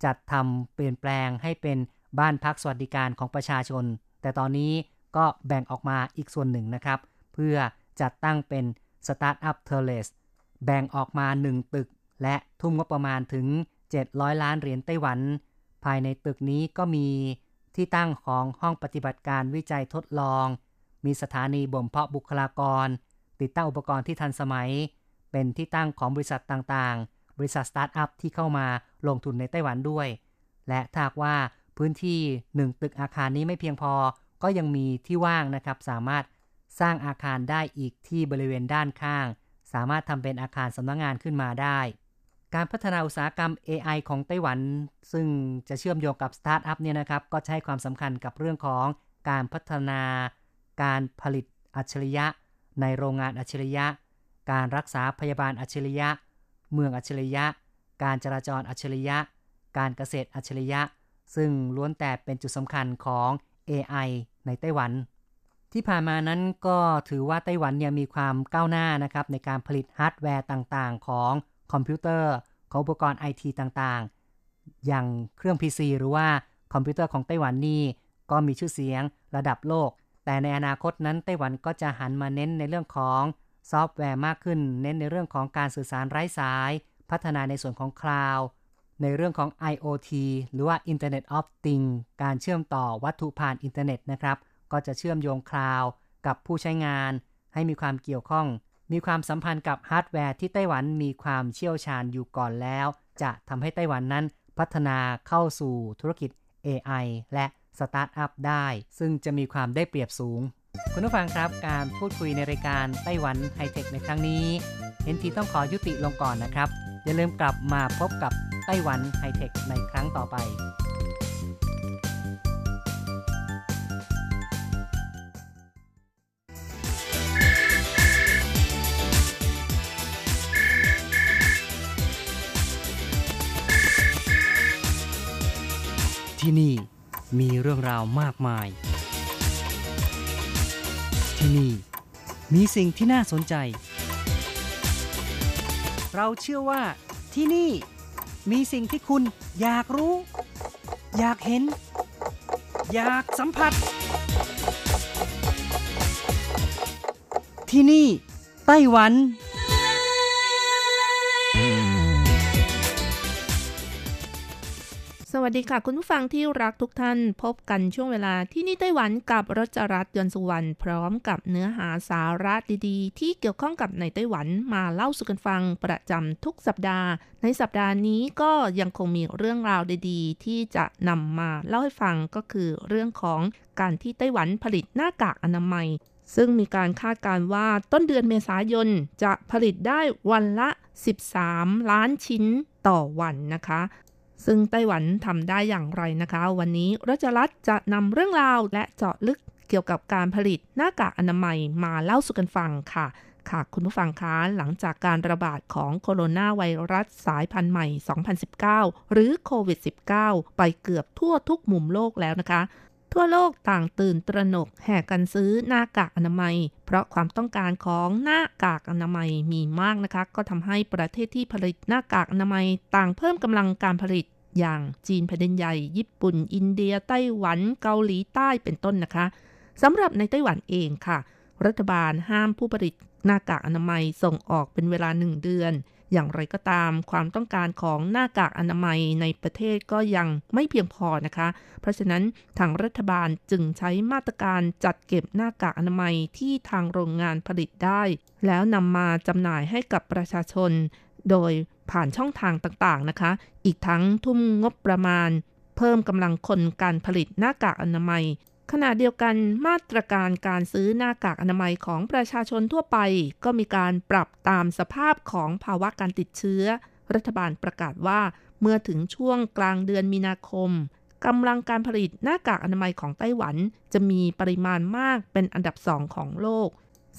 จัดทำเปลี่ยนแปลงให้เป็น บ้านพักสวัสดิการของประชาชน แต่ตอนนี้ก็แบ่งออกมาอีกส่วนหนึ่งนะครับ เพื่อจัดตั้งเป็น Startup Terrace แบ่งออกมา 1 ตึก และทุ่มงบประมาณถึง 700 ล้านเหรียญไต้หวัน ภายในตึกนี้ก็มีที่ตั้งของห้องปฏิบัติการวิจัยทดลอง มีสถานีบ่มเพาะบุคลากร ติดตั้งอุปกรณ์ที่ทันสมัย เป็นที่ตั้งของบริษัทต่างๆ บริษัทสตาร์ทอัพที่เข้ามาลงทุนในไต้หวันด้วย และถ้าว่า พื้นที่หนึ่งตึกอาคารนี้ไม่เพียงพอ ก็ยังมีที่ว่างนะครับ สามารถสร้างอาคารได้อีกที่บริเวณด้านข้าง สามารถทำเป็นอาคารสำนักงงานขึ้นมาได้ การพัฒนาอุตสาหกรรม AI ของไต้หวัน ซึ่งจะเชื่อมโยงกับสตาร์ทอัพเนี่ยนะครับ ก็ใช้ความสำคัญกับเรื่องของการพัฒนา การผลิตอัจฉริยะ ในโรงงานอัจฉริยะ การรักษาพยาบาลอัจฉริยะ เมืองอัจฉริยะ การจราจรอัจฉริยะ การเกษตรอัจฉริยะ ซึ่งล้วนแต่เป็นจุดสำคัญของ AI ในไต้หวัน ที่ผ่านมานั้นก็ถือว่าไต้หวันเนี่ยมีความก้าวหน้านะครับในการผลิตฮาร์ดแวร์ต่างๆ ของคอมพิวเตอร์ของอุปกรณ์ไอทีต่างๆ อย่างเครื่อง PC หรือว่าคอมพิวเตอร์ของไต้หวันนี่ก็มีชื่อเสียงระดับโลก แต่ในอนาคตนั้นไต้หวันก็จะหันมาเน้นในเรื่องของซอฟต์แวร์มากขึ้น เน้นในเรื่องของการสื่อสารไร้สาย พัฒนาในส่วนของคลาวด์ ในเรื่องของ IoT หรือว่า Internet of Things การเชื่อมต่อวัตถุผ่านอินเทอร์เน็ตนะครับ ก็จะเชื่อมโยงคลาวด์กับผู้ใช้งาน ให้มีความเกี่ยวข้อง มีความสัมพันธ์กับฮาร์ดแวร์ที่ไต้หวันมีความเชี่ยวชาญอยู่ก่อนแล้ว จะทำให้ไต้หวันนั้นพัฒนาเข้าสู่ธุรกิจ AI และสตาร์ทอัพได้ ซึ่งจะมีความได้เปรียบสูง คุณผู้ฟังครับ การพูดคุยในรายการไต้หวันไฮเทคในครั้งนี้ เห็นทีต้องขอยุติลงก่อนนะครับ อย่าลืมกลับมาพบกับ ไต้หวันไฮเทคในครั้งต่อไปที่นี่มีเรื่องราวมากมาย ที่นี่มีสิ่งที่น่าสนใจ เราเชื่อว่าที่นี่ มีสิ่งที่คุณอยากรู้ อยากเห็น อยากสัมผัส ที่นี่ ไต้หวัน วัสดีค่ะ คุณผู้ฟังที่รักทุกท่านพบกันช่วงเวลาที่นี่ไต้หวันกับรจรัสยนสุวรรณพร้อมกับเนื้อหาสาระดีๆ ที่เกี่ยวข้องกับในไต้หวันมาเล่าสู่กันฟังประจำทุกสัปดาห์ ในสัปดาห์นี้ก็ยังคงมีเรื่องราวดีๆ ที่จะนำมาเล่าให้ฟังก็คือเรื่องของการที่ไต้หวันผลิตหน้ากากอนามัย ซึ่งมีการคาดการว่าต้นเดือนเมษายนจะผลิตได้วันละ 13 ล้านชิ้นต่อวันนะคะ ซึ่งไต้หวันทำได้อย่างไรนะคะ วันนี้รัชรัตจะนำเรื่องราวและเจาะลึกเกี่ยวกับการผลิตหน้ากากอนามัยมาเล่าสู่กันฟังค่ะ ค่ะ คุณผู้ฟังคะหลังจากการระบาดของโคโรนาไวรัสสายพันธุ์ใหม่ 2019 หรือโควิด -19 ไปเกือบทั่วทุกมุมโลกแล้วนะคะ ทั่วโลกต่างตื่นตระหนกแห่กันซื้อหน้ากากอนามัย เพราะความต้องการของหน้ากากอนามัยมีมากนะคะ ก็ทำให้ประเทศที่ผลิตหน้ากากอนามัยต่างเพิ่มกำลังการผลิตอย่างจีนแผ่นดินใหญ่ ญี่ปุ่น อินเดีย ไต้หวัน เกาหลีใต้เป็นต้นนะคะสำหรับในไต้หวันเองค่ะ รัฐบาลห้ามผู้ผลิตหน้ากากอนามัยส่งออกเป็นเวลาหนึ่งเดือน อย่างไรก็ตามความต้องการของหน้ากากอนามัยในประเทศก็ยังไม่เพียงพอนะคะ เพราะฉะนั้นทางรัฐบาลจึงใช้มาตรการจัดเก็บหน้ากากอนามัยที่ทางโรงงานผลิตได้ แล้วนำมาจำหน่ายให้กับประชาชน โดยผ่านช่องทางต่างๆนะคะ อีกทั้งทุ่มงบประมาณ เพิ่มกำลังคนการผลิตหน้ากากอนามัย ขณะเดียวกันมาตรการการซื้อหน้ากากอนามัยของประชาชนทั่วไป ก็มีการปรับตามสภาพของภาวะการติดเชื้อ รัฐบาลประกาศว่าเมื่อถึงช่วงกลางเดือนมีนาคมกำลังการผลิตหน้ากากอนามัยของไต้หวัน จะมีปริมาณมากเป็นอันดับสองของโลก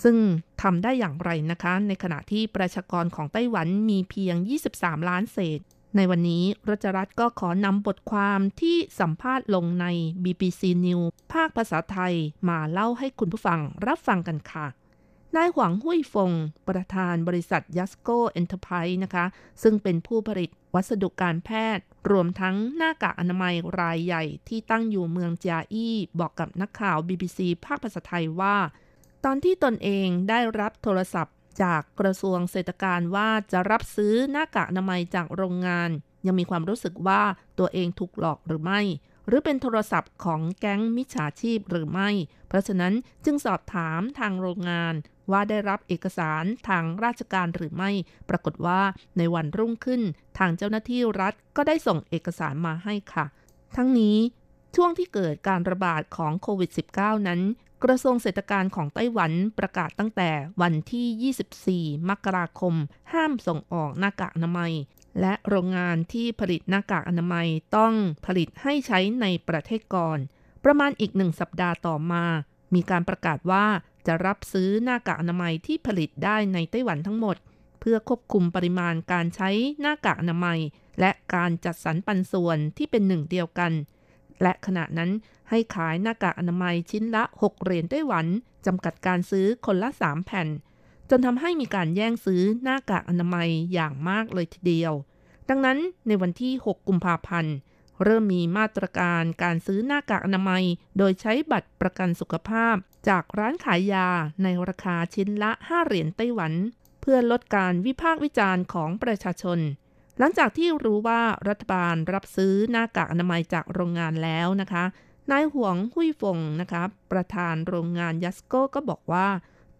ซึ่งทำได้อย่างไรนะคะ ในขณะที่ประชากรของไต้หวันมีเพียง 23 ล้านเศษ ในวันนี้รัชรัตก็ขอนำบทความที่สัมภาษณ์ลงใน BBC News ภาคภาษาไทยมาเล่าให้คุณผู้ฟังรับฟังกันค่ะ นายหวังหุยฟง ประธานบริษัท Yasco Enterprise นะคะ ซึ่งเป็นผู้ผลิตวัสดุการแพทย์ รวมทั้งหน้ากากอนามัยรายใหญ่ที่ตั้งอยู่เมืองจาอี้ บอกกับนักข่าว BBC ภาคภาษาไทยว่า ตอนที่ตนเองได้รับโทรศัพท์ จากกระทรวงเศรษฐการว่าจะรับซื้อหน้ากากอนามัยจากโรงงาน ยังมีความรู้สึกว่าตัวเองถูกหลอกหรือไม่ หรือเป็นโทรศัพท์ของแก๊งมิจฉาชีพหรือไม่ เพราะฉะนั้นจึงสอบถามทางโรงงานว่าได้รับเอกสารทางราชการหรือไม่ ปรากฏว่าในวันรุ่งขึ้น ทางเจ้าหน้าที่รัฐก็ได้ส่งเอกสารมาให้ค่ะ ทั้งนี้ช่วงที่เกิดการระบาดของโควิด -19 นั้น กระทรวงเศรษฐการของไต้หวันประกาศตั้งแต่วันที่ 24 มกราคม ห้ามส่งออกหน้ากากอนามัย และโรงงานที่ผลิตหน้ากากอนามัยต้องผลิตให้ใช้ในประเทศก่อน ประมาณอีกหนึ่งสัปดาห์ต่อมา มีการประกาศว่าจะรับซื้อหน้ากากอนามัยที่ผลิตได้ในไต้หวันทั้งหมด เพื่อควบคุมปริมาณการใช้หน้ากากอนามัย และการจัดสรรปันส่วนที่เป็นหนึ่งเดียวกัน และขณะนั้นให้ขายหน้ากากอนามัยชิ้นละ 6 เหรียญไต้หวันจำกัดการซื้อคนละ 3 แผ่น จนทำให้มีการแย่งซื้อหน้ากากอนามัยอย่างมากเลยทีเดียว ดังนั้นในวันที่ 6 กุมภาพันธ์ เริ่มมีมาตรการการซื้อหน้ากากอนามัย โดยใช้บัตรประกันสุขภาพ จากร้านขายยาในราคาชิ้นละ 5 เหรียญไต้หวัน เพื่อลดการวิพากษ์วิจารณ์ของประชาชน หลังจากที่รู้ว่ารัฐบาลรับซื้อหน้ากากอนามัยจากโรงงานแล้วนะคะ นายหวงหุยฟงนะคะประธานโรงงานยัสโกก็บอกว่า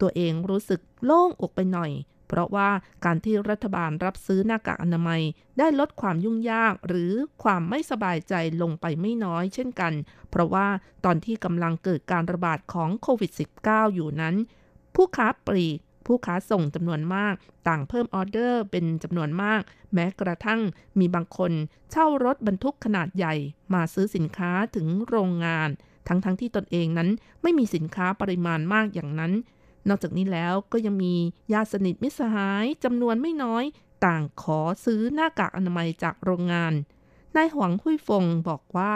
ตัวเองรู้สึกโล่งอกไปหน่อย เพราะว่าการที่รัฐบาลรับซื้อหน้ากากอนามัย ได้ลดความยุ่งยากหรือความไม่สบายใจลงไปไม่น้อยเช่นกัน เพราะว่าตอนที่กำลังเกิดการระบาดของโควิด -19 อยู่นั้น ผู้ค้าปลีก ผู้ค้าส่งจำนวนมาก ต่างเพิ่มออเดอร์เป็นจำนวนมาก แม้กระทั่งมีบางคนเช่ารถบรรทุกขนาดใหญ่ มาซื้อสินค้าถึงโรงงาน ทั้งๆทที่ตนเองนั้นไม่มีสินค้าปริมาณมากอย่างนั้น นอกจากนี้แล้วก็ยังมีญาติสนิทมิสหายจำนวนไม่น้อย ต่างขอซื้อหน้ากากอนามัยจากโรงงานนายหวังหุยฟงบอกว่า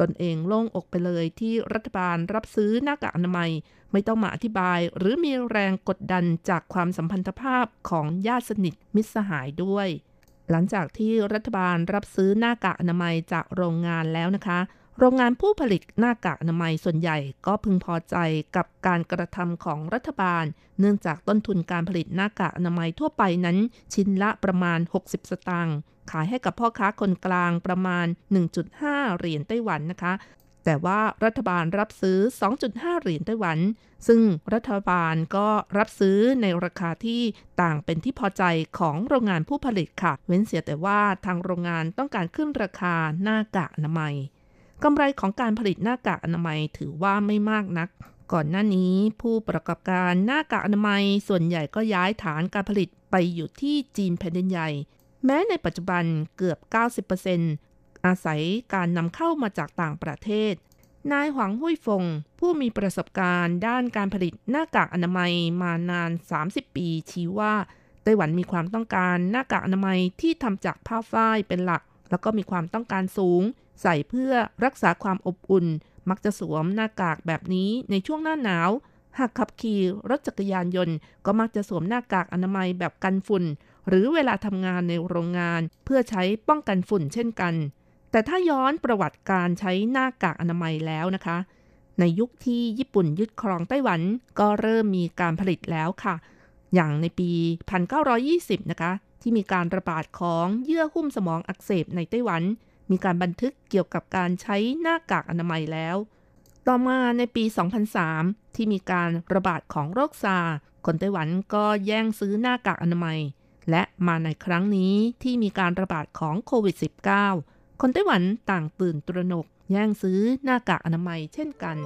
ตนเองโล่งอกไปเลยที่รัฐบาลรับซื้อหน้ากากอนามัย ไม่ต้องมาอธิบาย หรือมีแรงกดดันจากความสัมพันธภาพของญาติสนิทมิตรสหายด้วย หลังจากที่รัฐบาลรับซื้อหน้ากากอนามัยจากโรงงานแล้วนะคะ โรงงานผู้ผลิตหน้ากากอนามัยส่วนใหญ่ก็พึงพอใจกับการกระทำของรัฐบาล เนื่องจากต้นทุนการผลิตหน้ากากอนามัยทั่วไปนั้น ชิ้นละประมาณ 60 สตางค์ขายให้กับพ่อค้าคนกลางประมาณ 1.5 เหรียญไต้หวันนะคะ แต่ว่ารัฐบาลรับซื้อ 2.5 เหรียญไต้หวัน ซึ่งรัฐบาลก็รับซื้อในราคาที่ต่างเป็นที่พอใจของโรงงานผู้ผลิตค่ะ เว้นเสียแต่ว่าทางโรงงานต้องการขึ้นราคาหน้ากากอนามัยกำไรของการผลิตหน้ากากอนามัยถือว่าไม่มากนัก ก่อนหน้านี้ผู้ประกอบการหน้ากากอนามัยส่วนใหญ่ก็ย้ายฐานการผลิตไปอยู่ที่จีนแผ่นดินใหญ่ แม้ในปัจจุบันเกือบ 90% อาศัยการนำเข้ามาจากต่างประเทศ นายหวังหุยฟง ผู้มีประสบการณ์ด้านการผลิตหน้ากากอนามัยมานาน 30 ปี ชี้ว่าไต้หวันมีความต้องการหน้ากากอนามัยที่ทำจากผ้าฝ้ายเป็นหลัก แล้วก็มีความต้องการสูง ใส่เพื่อรักษาความอบอุ่น มักจะสวมหน้ากากแบบนี้ในช่วงหน้าหนาว หากขับขี่รถจักรยานยนต์ ก็มักจะสวมหน้ากากอนามัยแบบกันฝุ่น หรือเวลาทำงานในโรงงาน เพื่อใช้ป้องกันฝุ่นเช่นกัน แต่ถ้าย้อนประวัติการใช้หน้ากากอนามัยแล้วนะคะ ในยุคที่ญี่ปุ่นยึดครองไต้หวันก็เริ่มมีการผลิตแล้วค่ะ อย่างในปี 1920 นะคะ ที่มีการระบาดของเยื่อหุ้มสมองอักเสบในไต้หวัน มีการบันทึกเกี่ยวกับการใช้หน้ากากอนามัยแล้ว ต่อมาในปี 2003 ที่มีการระบาดของโรคซาร์คนไต้หวันก็แย่งซื้อหน้ากากอนามัย และมาในครั้งนี้ที่มีการระบาดของโควิด -19 คนไต้หวันต่างตื่นตระหนกแย่งซื้อหน้ากากอนามัยเช่นกัน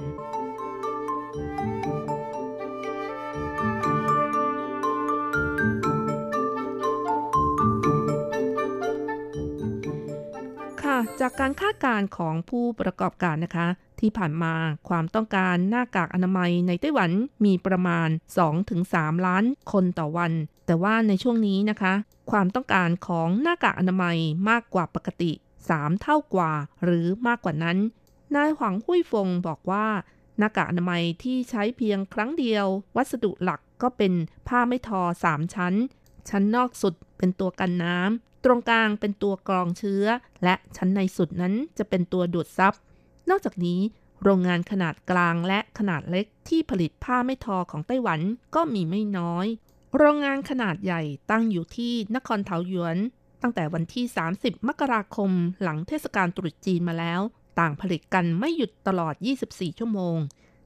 ค่ะ จากการคาดการณ์ของผู้ประกอบการนะคะ ที่ผ่านมาความต้องการหน้ากากอนามัยในไต้หวันมีประมาณ 2-3 ล้านคนต่อวัน แต่ว่าในช่วงนี้นะคะ ความต้องการของหน้ากากอนามัยมากกว่าปกติ 3 เท่ากว่า หรือมากกว่านั้น นายหวังหุยฟงบอกว่า หน้ากากอนามัยที่ใช้เพียงครั้งเดียว วัสดุหลักก็เป็นผ้าไม่ทอ 3 ชั้น ชั้นนอกสุดเป็นตัวกันน้ำตรงกลางเป็นตัวกรองเชื้อ และชั้นในสุดนั้นจะเป็นตัวดูดซับนอกจากนี้โรงงานขนาดกลางและขนาดเล็กที่ผลิตผ้าไม่ทอของไต้หวันก็มีไม่น้อย โรงงานขนาดใหญ่ตั้งอยู่ที่นครเทาหยวน ตั้งแต่วันที่ 30 มกราคมหลังเทศกาลตรุษจีนมาแล้ว ต่างผลิตกันไม่หยุดตลอด 24 ชั่วโมง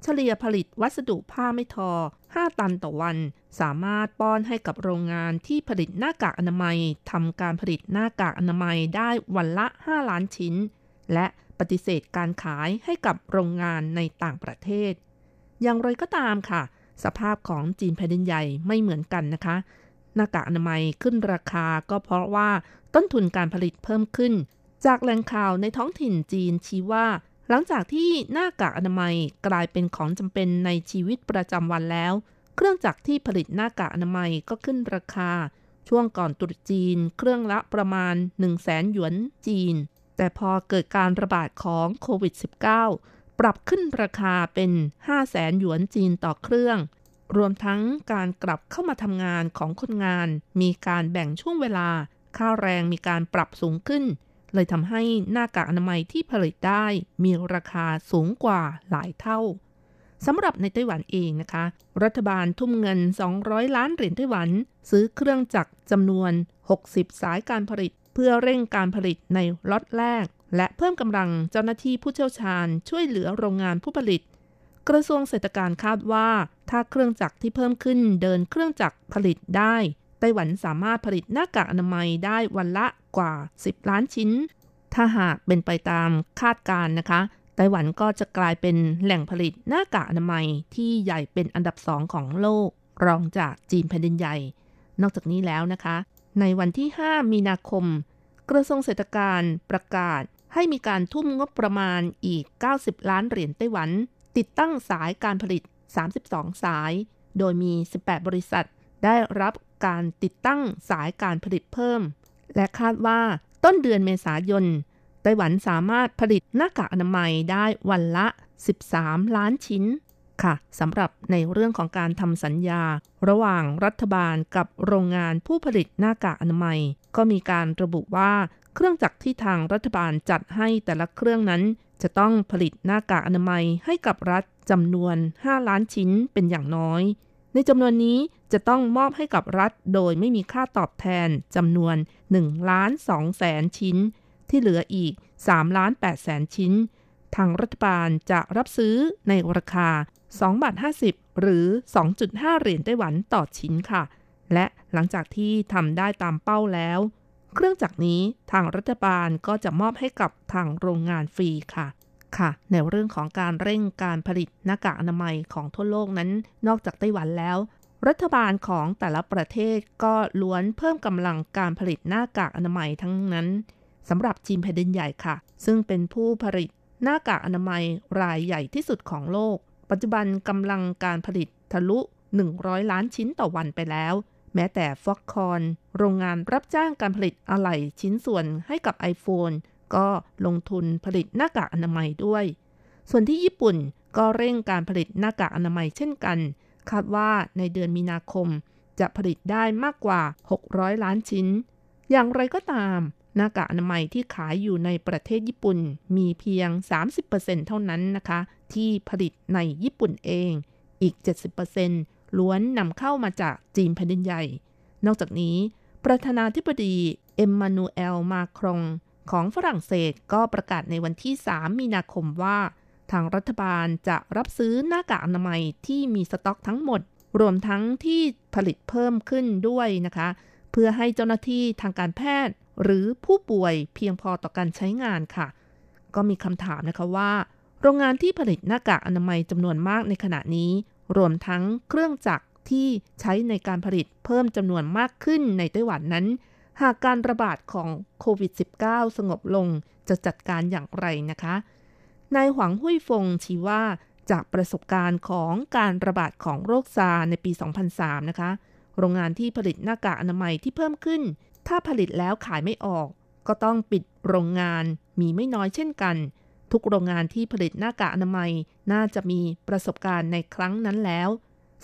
เฉลี่ยผลิตวัสดุผ้าไม่ทอ 5 ตันต่อวัน สามารถป้อนให้กับโรงงานที่ผลิตหน้ากากอนามัยทำการผลิตหน้ากากอนามัยได้วันละ 5 ล้านชิ้น และปฏิเสธการขายให้กับโรงงานในต่างประเทศ อย่างไรก็ตามค่ะ สภาพของจีนแผ่นดินใหญ่ไม่เหมือนกันนะคะ หน้ากากอนามัยขึ้นราคาก็เพราะว่าต้นทุนการผลิตเพิ่มขึ้น จากแหล่งข่าวในท้องถิ่นจีนชี้ว่า หลังจากที่หน้ากากอนามัยกลายเป็นของจำเป็นในชีวิตประจำวันแล้ว เครื่องจักรที่ผลิตหน้ากากอนามัยก็ขึ้นราคา ช่วงก่อนตรุษจีน เครื่องละประมาณ 1 0 0 0 0แสนหยวนจีน แต่พอเกิดการระบาดของโควิด -19 ปรับขึ้นราคาเป็น 5 0 0แสนหยวนจีนต่อเครื่อง รวมทั้งการกลับเข้ามาทำงานของคนงาน มีการแบ่งช่วงเวลา ค่าแรงมีการปรับสูงขึ้น เลยทำให้หน้ากากอนามัยที่ผลิตได้ มีราคาสูงกว่าหลายเท่าสำหรับในไต้หวันเองนะคะ รัฐบาลทุ่มเงิน 200 ล้านเหรียญไต้หวัน ซื้อเครื่องจักรจำนวน 60 สายการผลิต เพื่อเร่งการผลิตในล็อตแรก และเพิ่มกำลังเจ้าหน้าที่ผู้เชี่ยวชาญช่วยเหลือโรงงานผู้ผลิต กระทรวงเศรษฐการคาดว่า ถ้าเครื่องจักรที่เพิ่มขึ้นเดินเครื่องจักรผลิตได้ ไต้หวันสามารถผลิตหน้ากากอนามัยได้วันละกว่า 10 ล้านชิ้น ถ้าหากเป็นไปตามคาดการนะคะ ไต้หวันก็จะกลายเป็นแหล่งผลิตหน้ากากอนามัยที่ใหญ่เป็นอันดับสองของโลก รองจากจีนแผ่นดินใหญ่ นอกจากนี้แล้วนะคะ ในวันที่ 5 มีนาคม กระทรวงเศรษฐการประกาศให้มีการทุ่มงบประมาณอีก 90 ล้านเหรียญไต้หวัน ติดตั้งสายการผลิต 32 สาย โดยมี 18 บริษัท ได้รับการติดตั้งสายการผลิตเพิ่ม และคาดว่าต้นเดือนเมษายนไต้หวันสามารถผลิตหน้ากากอนามัยได้วันละ 13 ล้านชิ้นค่ะสำหรับในเรื่องของการทำสัญญา ระหว่างรัฐบาลกับโรงงานผู้ผลิตหน้ากากอนามัย ก็มีการระบุว่าเครื่องจักรที่ทางรัฐบาลจัดให้แต่ละเครื่องนั้น จะต้องผลิตหน้ากากอนามัยให้กับรัฐจำนวน 5 ล้านชิ้นเป็นอย่างน้อย ในจำนวนนี้จะต้องมอบให้กับรัฐโดยไม่มีค่าตอบแทนจำนวน1ล้าน2แสนชิ้น ที่เหลืออีก3ล้าน8แสนชิ้น ทางรัฐบาลจะรับซื้อในราคา2บาท50 หรือ 2.5 เหรียญไต้หวันต่อชิ้นค่ะ และหลังจากที่ทำได้ตามเป้าแล้ว เครื่องจักรนี้ทางรัฐบาลก็จะมอบให้กับทางโรงงานฟรีค่ะค่ะ ในเรื่องของการเร่งการผลิตหน้ากากอนามัยของทั่วโลกนั้น นอกจากไต้หวันแล้ว รัฐบาลของแต่ละประเทศก็ล้วนเพิ่มกำลังการผลิตหน้ากากอนามัยทั้งนั้นสำหรับจีนแผ่นดินใหญ่ค่ะ ซึ่งเป็นผู้ผลิตหน้ากากอนามัยรายใหญ่ที่สุดของโลก ปัจจุบันกำลังการผลิตทะลุ 100 ล้านชิ้นต่อวันไปแล้ว แม้แต่ฟ็อกคอนโรงงานรับจ้างการผลิตอะไหล่ชิ้นส่วนให้กับ iPhone ก็ลงทุนผลิตหน้ากากอนามัยด้วย ส่วนที่ญี่ปุ่นก็เร่งการผลิตหน้ากากอนามัยเช่นกัน คาดว่าในเดือนมีนาคมจะผลิตได้มากกว่า 600 ล้านชิ้น อย่างไรก็ตาม หน้ากากอนามัยที่ขายอยู่ในประเทศญี่ปุ่นมีเพียง 30%เท่านั้นนะคะ ที่ผลิตในญี่ปุ่นเอง อีก 70% ล้วนนำเข้ามาจากจีนแผ่นดินใหญ่ นอกจากนี้ประธานาธิบดีเอ็มมานูเอลมาครงของฝรั่งเศสก็ประกาศในวันที่ 3 มีนาคมว่า ทางรัฐบาลจะรับซื้อหน้ากากอนามัยที่มีสต็อกทั้งหมด รวมทั้งที่ผลิตเพิ่มขึ้นด้วยนะคะ เพื่อให้เจ้าหน้าที่ทางการแพทย์ หรือผู้ป่วยเพียงพอต่อการใช้งานค่ะ ก็มีคำถามนะคะว่า โรงงานที่ผลิตหน้ากากอนามัยจำนวนมากในขณะนี้ รวมทั้งเครื่องจักรที่ใช้ในการผลิตเพิ่มจำนวนมากขึ้นในไต้หวันนั้น หากการระบาดของโควิด -19 สงบลงจะจัดการอย่างไรนะคะ นายหวังหุยฟงชี้ว่าจากประสบการณ์ของการระบาดของโรคซาในปี 2003 นะคะ โรงงานที่ผลิตหน้ากากอนามัยที่เพิ่มขึ้น ถ้าผลิตแล้วขายไม่ออก ก็ต้องปิดโรงงานมีไม่น้อยเช่นกัน ทุกโรงงานที่ผลิตหน้ากากอนามัยน่าจะมีประสบการณ์ในครั้งนั้นแล้ว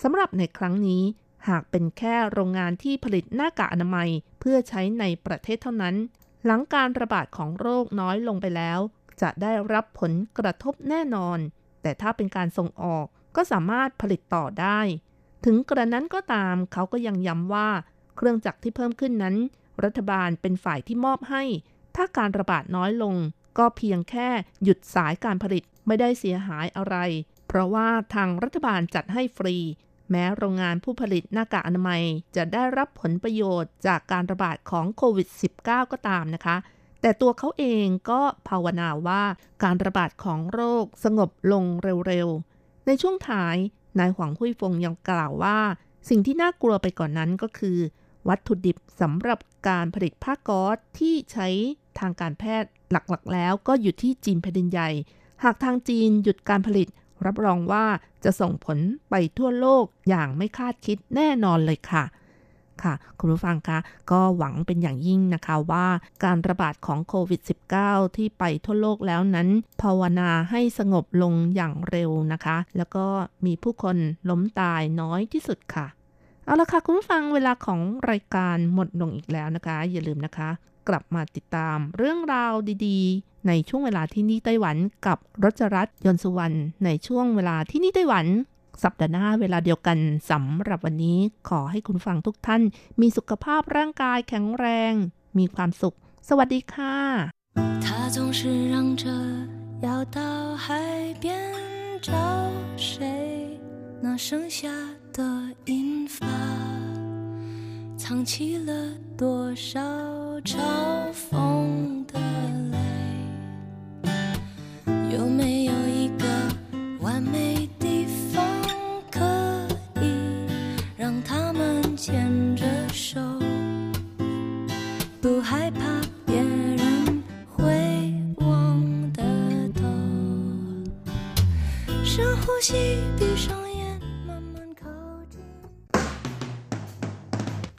สำหรับในครั้งนี้ หากเป็นแค่โรงงานที่ผลิตหน้ากากอนามัยเพื่อใช้ในประเทศเท่านั้น หลังการระบาดของโรคน้อยลงไปแล้ว จะได้รับผลกระทบแน่นอน แต่ถ้าเป็นการส่งออกก็สามารถผลิตต่อได้ ถึงกระนั้นก็ตามเขาก็ยังย้ำว่า เครื่องจักรที่เพิ่มขึ้นนั้น รัฐบาลเป็นฝ่ายที่มอบให้ ถ้าการระบาดน้อยลง ก็เพียงแค่หยุดสายการผลิตไม่ได้เสียหายอะไร เพราะว่าทางรัฐบาลจัดให้ฟรี แม้โรงงานผู้ผลิตหน้ากากอนามัยจะได้รับผลประโยชน์จากการระบาดของโควิด -19 ก็ตามนะคะ แต่ตัวเขาเองก็ภาวนาว่าการระบาดของโรคสงบลงเร็วๆ ในช่วงท้าย นายหวังหุยฟงยังกล่าวว่า สิ่งที่น่ากลัวไปก่อนนั้นก็คือ วัตถุดิบสำหรับการผลิตผ้าก๊อซที่ใช้ ทางการแพทย์หลักๆ แล้วก็อยู่ที่จีนแผ่นดินใหญ่ หากทางจีนหยุดการผลิต รับรองว่าจะส่งผลไปทั่วโลกอย่างไม่คาดคิดแน่นอนเลยค่ะค่ะคุณผู้ฟังคะก็หวังเป็นอย่างยิ่งนะคะว่าการระบาดของโควิด -19 ที่ไปทั่วโลกแล้วนั้น ภาวนาให้สงบลงอย่างเร็วนะคะ แล้วก็มีผู้คนล้มตายน้อยที่สุดค่ะ เอาละค่ะ คุณผู้ฟังเวลาของรายการหมดลงอีกแล้วนะคะ อย่าลืมนะคะ กลับมาติดตามเรื่องราวดีๆ ในช่วงเวลาที่นี่ไต้หวันกับรจรัสยนต์สุวรรณในช่วงเวลาที่นี่ไต้หวัน สัปดาห์หน้าเวลาเดียวกันสำหรับวันนี้ขอให้คุณฟังทุกท่าน มีสุขภาพร่างกายแข็งแรง มีความสุข สวัสดีค่ะ他总是嚷着要到海边 找谁？那剩下的银发， 藏起了多少嘲讽的泪？有没有一个完美地方，可以让他们牵着手，不害怕别人会望得到？深呼吸，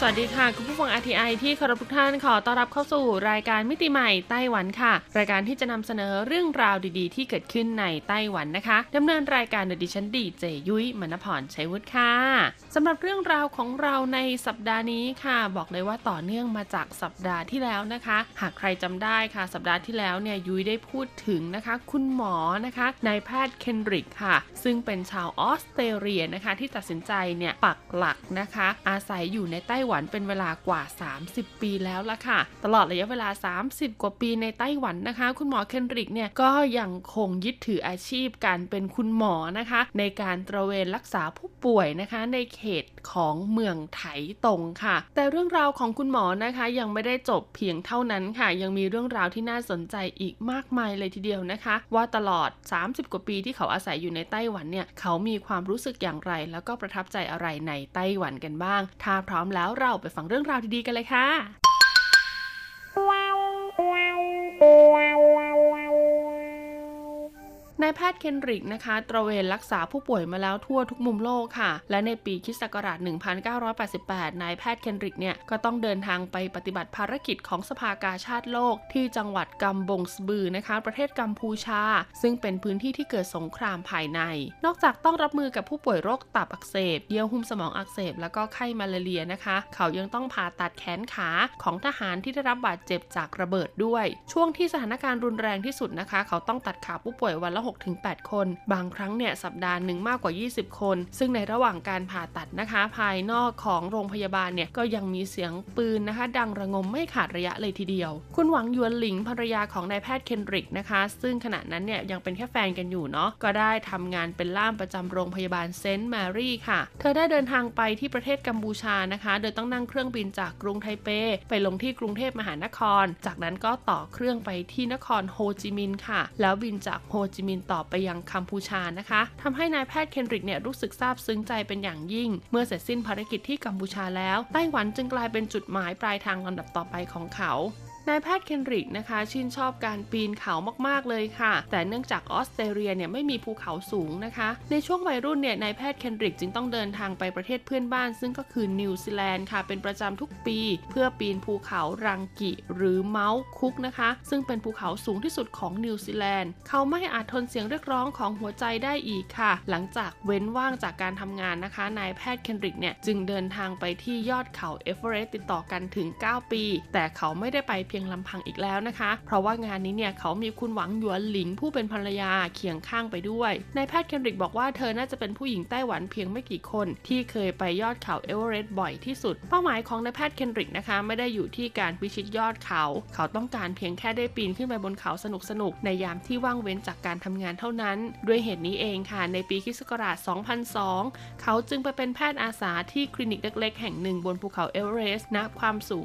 สวัสดีค่ะคุณผู้ฟัง RTI ที่เคารพทุกท่านขอต้อนรับเข้าสู่รายการมิติใหม่ไต้หวันค่ะ รายการที่จะนำเสนอเรื่องราวดีๆ ที่เกิดขึ้นในไต้หวันนะคะดำเนินรายการโดยดิฉันดีเจยุ้ยมณพรชัยวุฒิค่ะสำหรับเรื่องราวของเราในสัปดาห์นี้ค่ะ บอกเลยว่าต่อเนื่องมาจากสัปดาห์ที่แล้วนะคะ หากใครจำได้ค่ะ สัปดาห์ที่แล้วเนี่ยยุ้ยได้พูดถึงนะคะ คุณหมอนะคะนายแพทย์เคนริกค่ะ ซึ่งเป็นชาวออสเตรเลียนะคะ ที่ตัดสินใจเนี่ยปักหลักนะคะ อาศัยอยู่ในไต้หวันเป็นเวลากว่า 30 ปีแล้วล่ะค่ะ ตลอดระยะเวลา 30 กว่าปีในไต้หวันนะคะ คุณหมอเคนริกเนี่ยก็ยังคงยึดถืออาชีพการเป็นคุณหมอนะคะ ในการตระเวนรักษาผู้ป่วยนะคะ ในเขตของเมืองไถตงค่ะ แต่เรื่องราวของคุณหมอนะคะยังไม่ได้จบเพียงเท่านั้นค่ะ ยังมีเรื่องราวที่น่าสนใจอีกมากมายเลยทีเดียวนะคะ ว่าตลอด 30 กว่าปีที่เขาอาศัยอยู่ในไต้หวันเนี่ยเขามีความรู้สึกอย่างไร แล้วก็ประทับใจอะไรในไต้หวันกันบ้าง ถ้าพร้อมแล้วเราไปฟังเรื่องราวดีๆกันเลยค่ะ นายแพทย์เคนริกนะคะ ตระเวนรักษาผู้ป่วยมาแล้วทั่วทุกมุมโลกค่ะ และในปีคริสต์ศักราช 1988 นายแพทย์เคนริกเนี่ย ก็ต้องเดินทางไปปฏิบัติภารกิจของสภากาชาติโลก ที่จังหวัดกัมบงสบือนะคะ ประเทศกัมพูชา ซึ่งเป็นพื้นที่ที่เกิดสงครามภายใน นอกจากต้องรับมือกับผู้ป่วยโรคตับอักเสบ เยื่อหุ้มสมองอักเสบ แล้วก็ไข้มาลาเรียนะคะ เขายังต้องผ่าตัดแขนขาของทหารที่ได้รับบาดเจ็บจากระเบิดด้วย ช่วงที่สถานการณ์รุนแรงที่สุดนะคะ เขาต้องตัดขาผู้ป่วยวันละ6-8 คน บางครั้งเนี่ยสัปดาห์หนึ่งมากกว่า 20 คน ซึ่งในระหว่างการผ่าตัดนะคะ ภายนอกของโรงพยาบาลเนี่ยก็ยังมีเสียงปืนนะคะ ดังระงมไม่ขาดระยะเลยทีเดียว คุณหวังยวนหลิงภรรยาของนายแพทย์เคนริกนะคะ ซึ่งขณะนั้นเนี่ยยังเป็นแค่แฟนกันอยู่เนาะก็ได้ทำงานเป็นล่ามประจำโรงพยาบาลเซนต์แมรี่ค่ะ เธอได้เดินทางไปที่ประเทศกัมพูชานะคะ โดยต้องนั่งเครื่องบินจากกรุงไทเป ไปลงที่กรุงเทพมหานคร จากนั้นก็ต่อเครื่องไปที่นครโฮจิมินห์ค่ะ แล้วบินจากโฮจิมินห์ต่อไปยังกัมพูชานะคะทำให้นายแพทย์เคนริกเนี่ยรู้สึกซาบซึ้งใจเป็นอย่างยิ่ง เมื่อเสร็จสิ้นภารกิจที่กัมพูชาแล้ว ไต้หวันจึงกลายเป็นจุดหมายปลายทางลำดับต่อไปของเขา นายแพทย์เคนริกนะคะชื่นชอบการปีนเขามากๆเลยค่ะ แต่เนื่องจากออสเตรเลียเนี่ยไม่มีภูเขาสูงนะคะ ในช่วงวัยรุ่นเนี่ยนายแพทย์เคนริกจึงต้องเดินทางไปประเทศเพื่อนบ้าน ซึ่งก็คือนิวซีแลนด์ค่ะ เป็นประจำทุกปี เพื่อปีนภูเขารังกิ หรือ Mount Cook นะคะ ซึ่งเป็นภูเขาสูงที่สุดของนิวซีแลนด์เขาไม่อาจทนเสียงเรียกร้องของหัวใจได้อีกค่ะ หลังจากเว้นว่างจากการทำงานนะคะนายแพทย์เคนริกเนี่ยจึงเดินทางไปที่ยอดเขาเอเวอเรสต์ติดต่อกันถึง 9 ปี แต่เขาไม่ได้ไปเพียงลำพังอีกแล้วนะคะ เพราะว่างานนี้เนี่ยเขามีคุณหวังหยวนหลิงผู้เป็นภรรยาเคียงข้างไปด้วยนายแพทย์เคนริกบอกว่าเธอน่าจะเป็นผู้หญิงไต้หวันเพียงไม่กี่คน ที่เคยไปยอดเขาเอเวอเรสต์บ่อยที่สุด เป้าหมายของนายแพทย์เคนริกนะคะ ไม่ได้อยู่ที่การพิชิตยอดเขา เขาต้องการเพียงแค่ได้ปีนขึ้นไปบนเขาสนุกๆในยามที่ว่างเว้นจากการทำงานเท่านั้น ด้วยเหตุนี้เองค่ะในปีคริสต์ศักราช 2002 เขาจึงไปเป็นแพทย์อาสาที่คลินิกเล็กๆแห่งหนึ่งบนภูเขาเอเวอเรสต์ณความสูง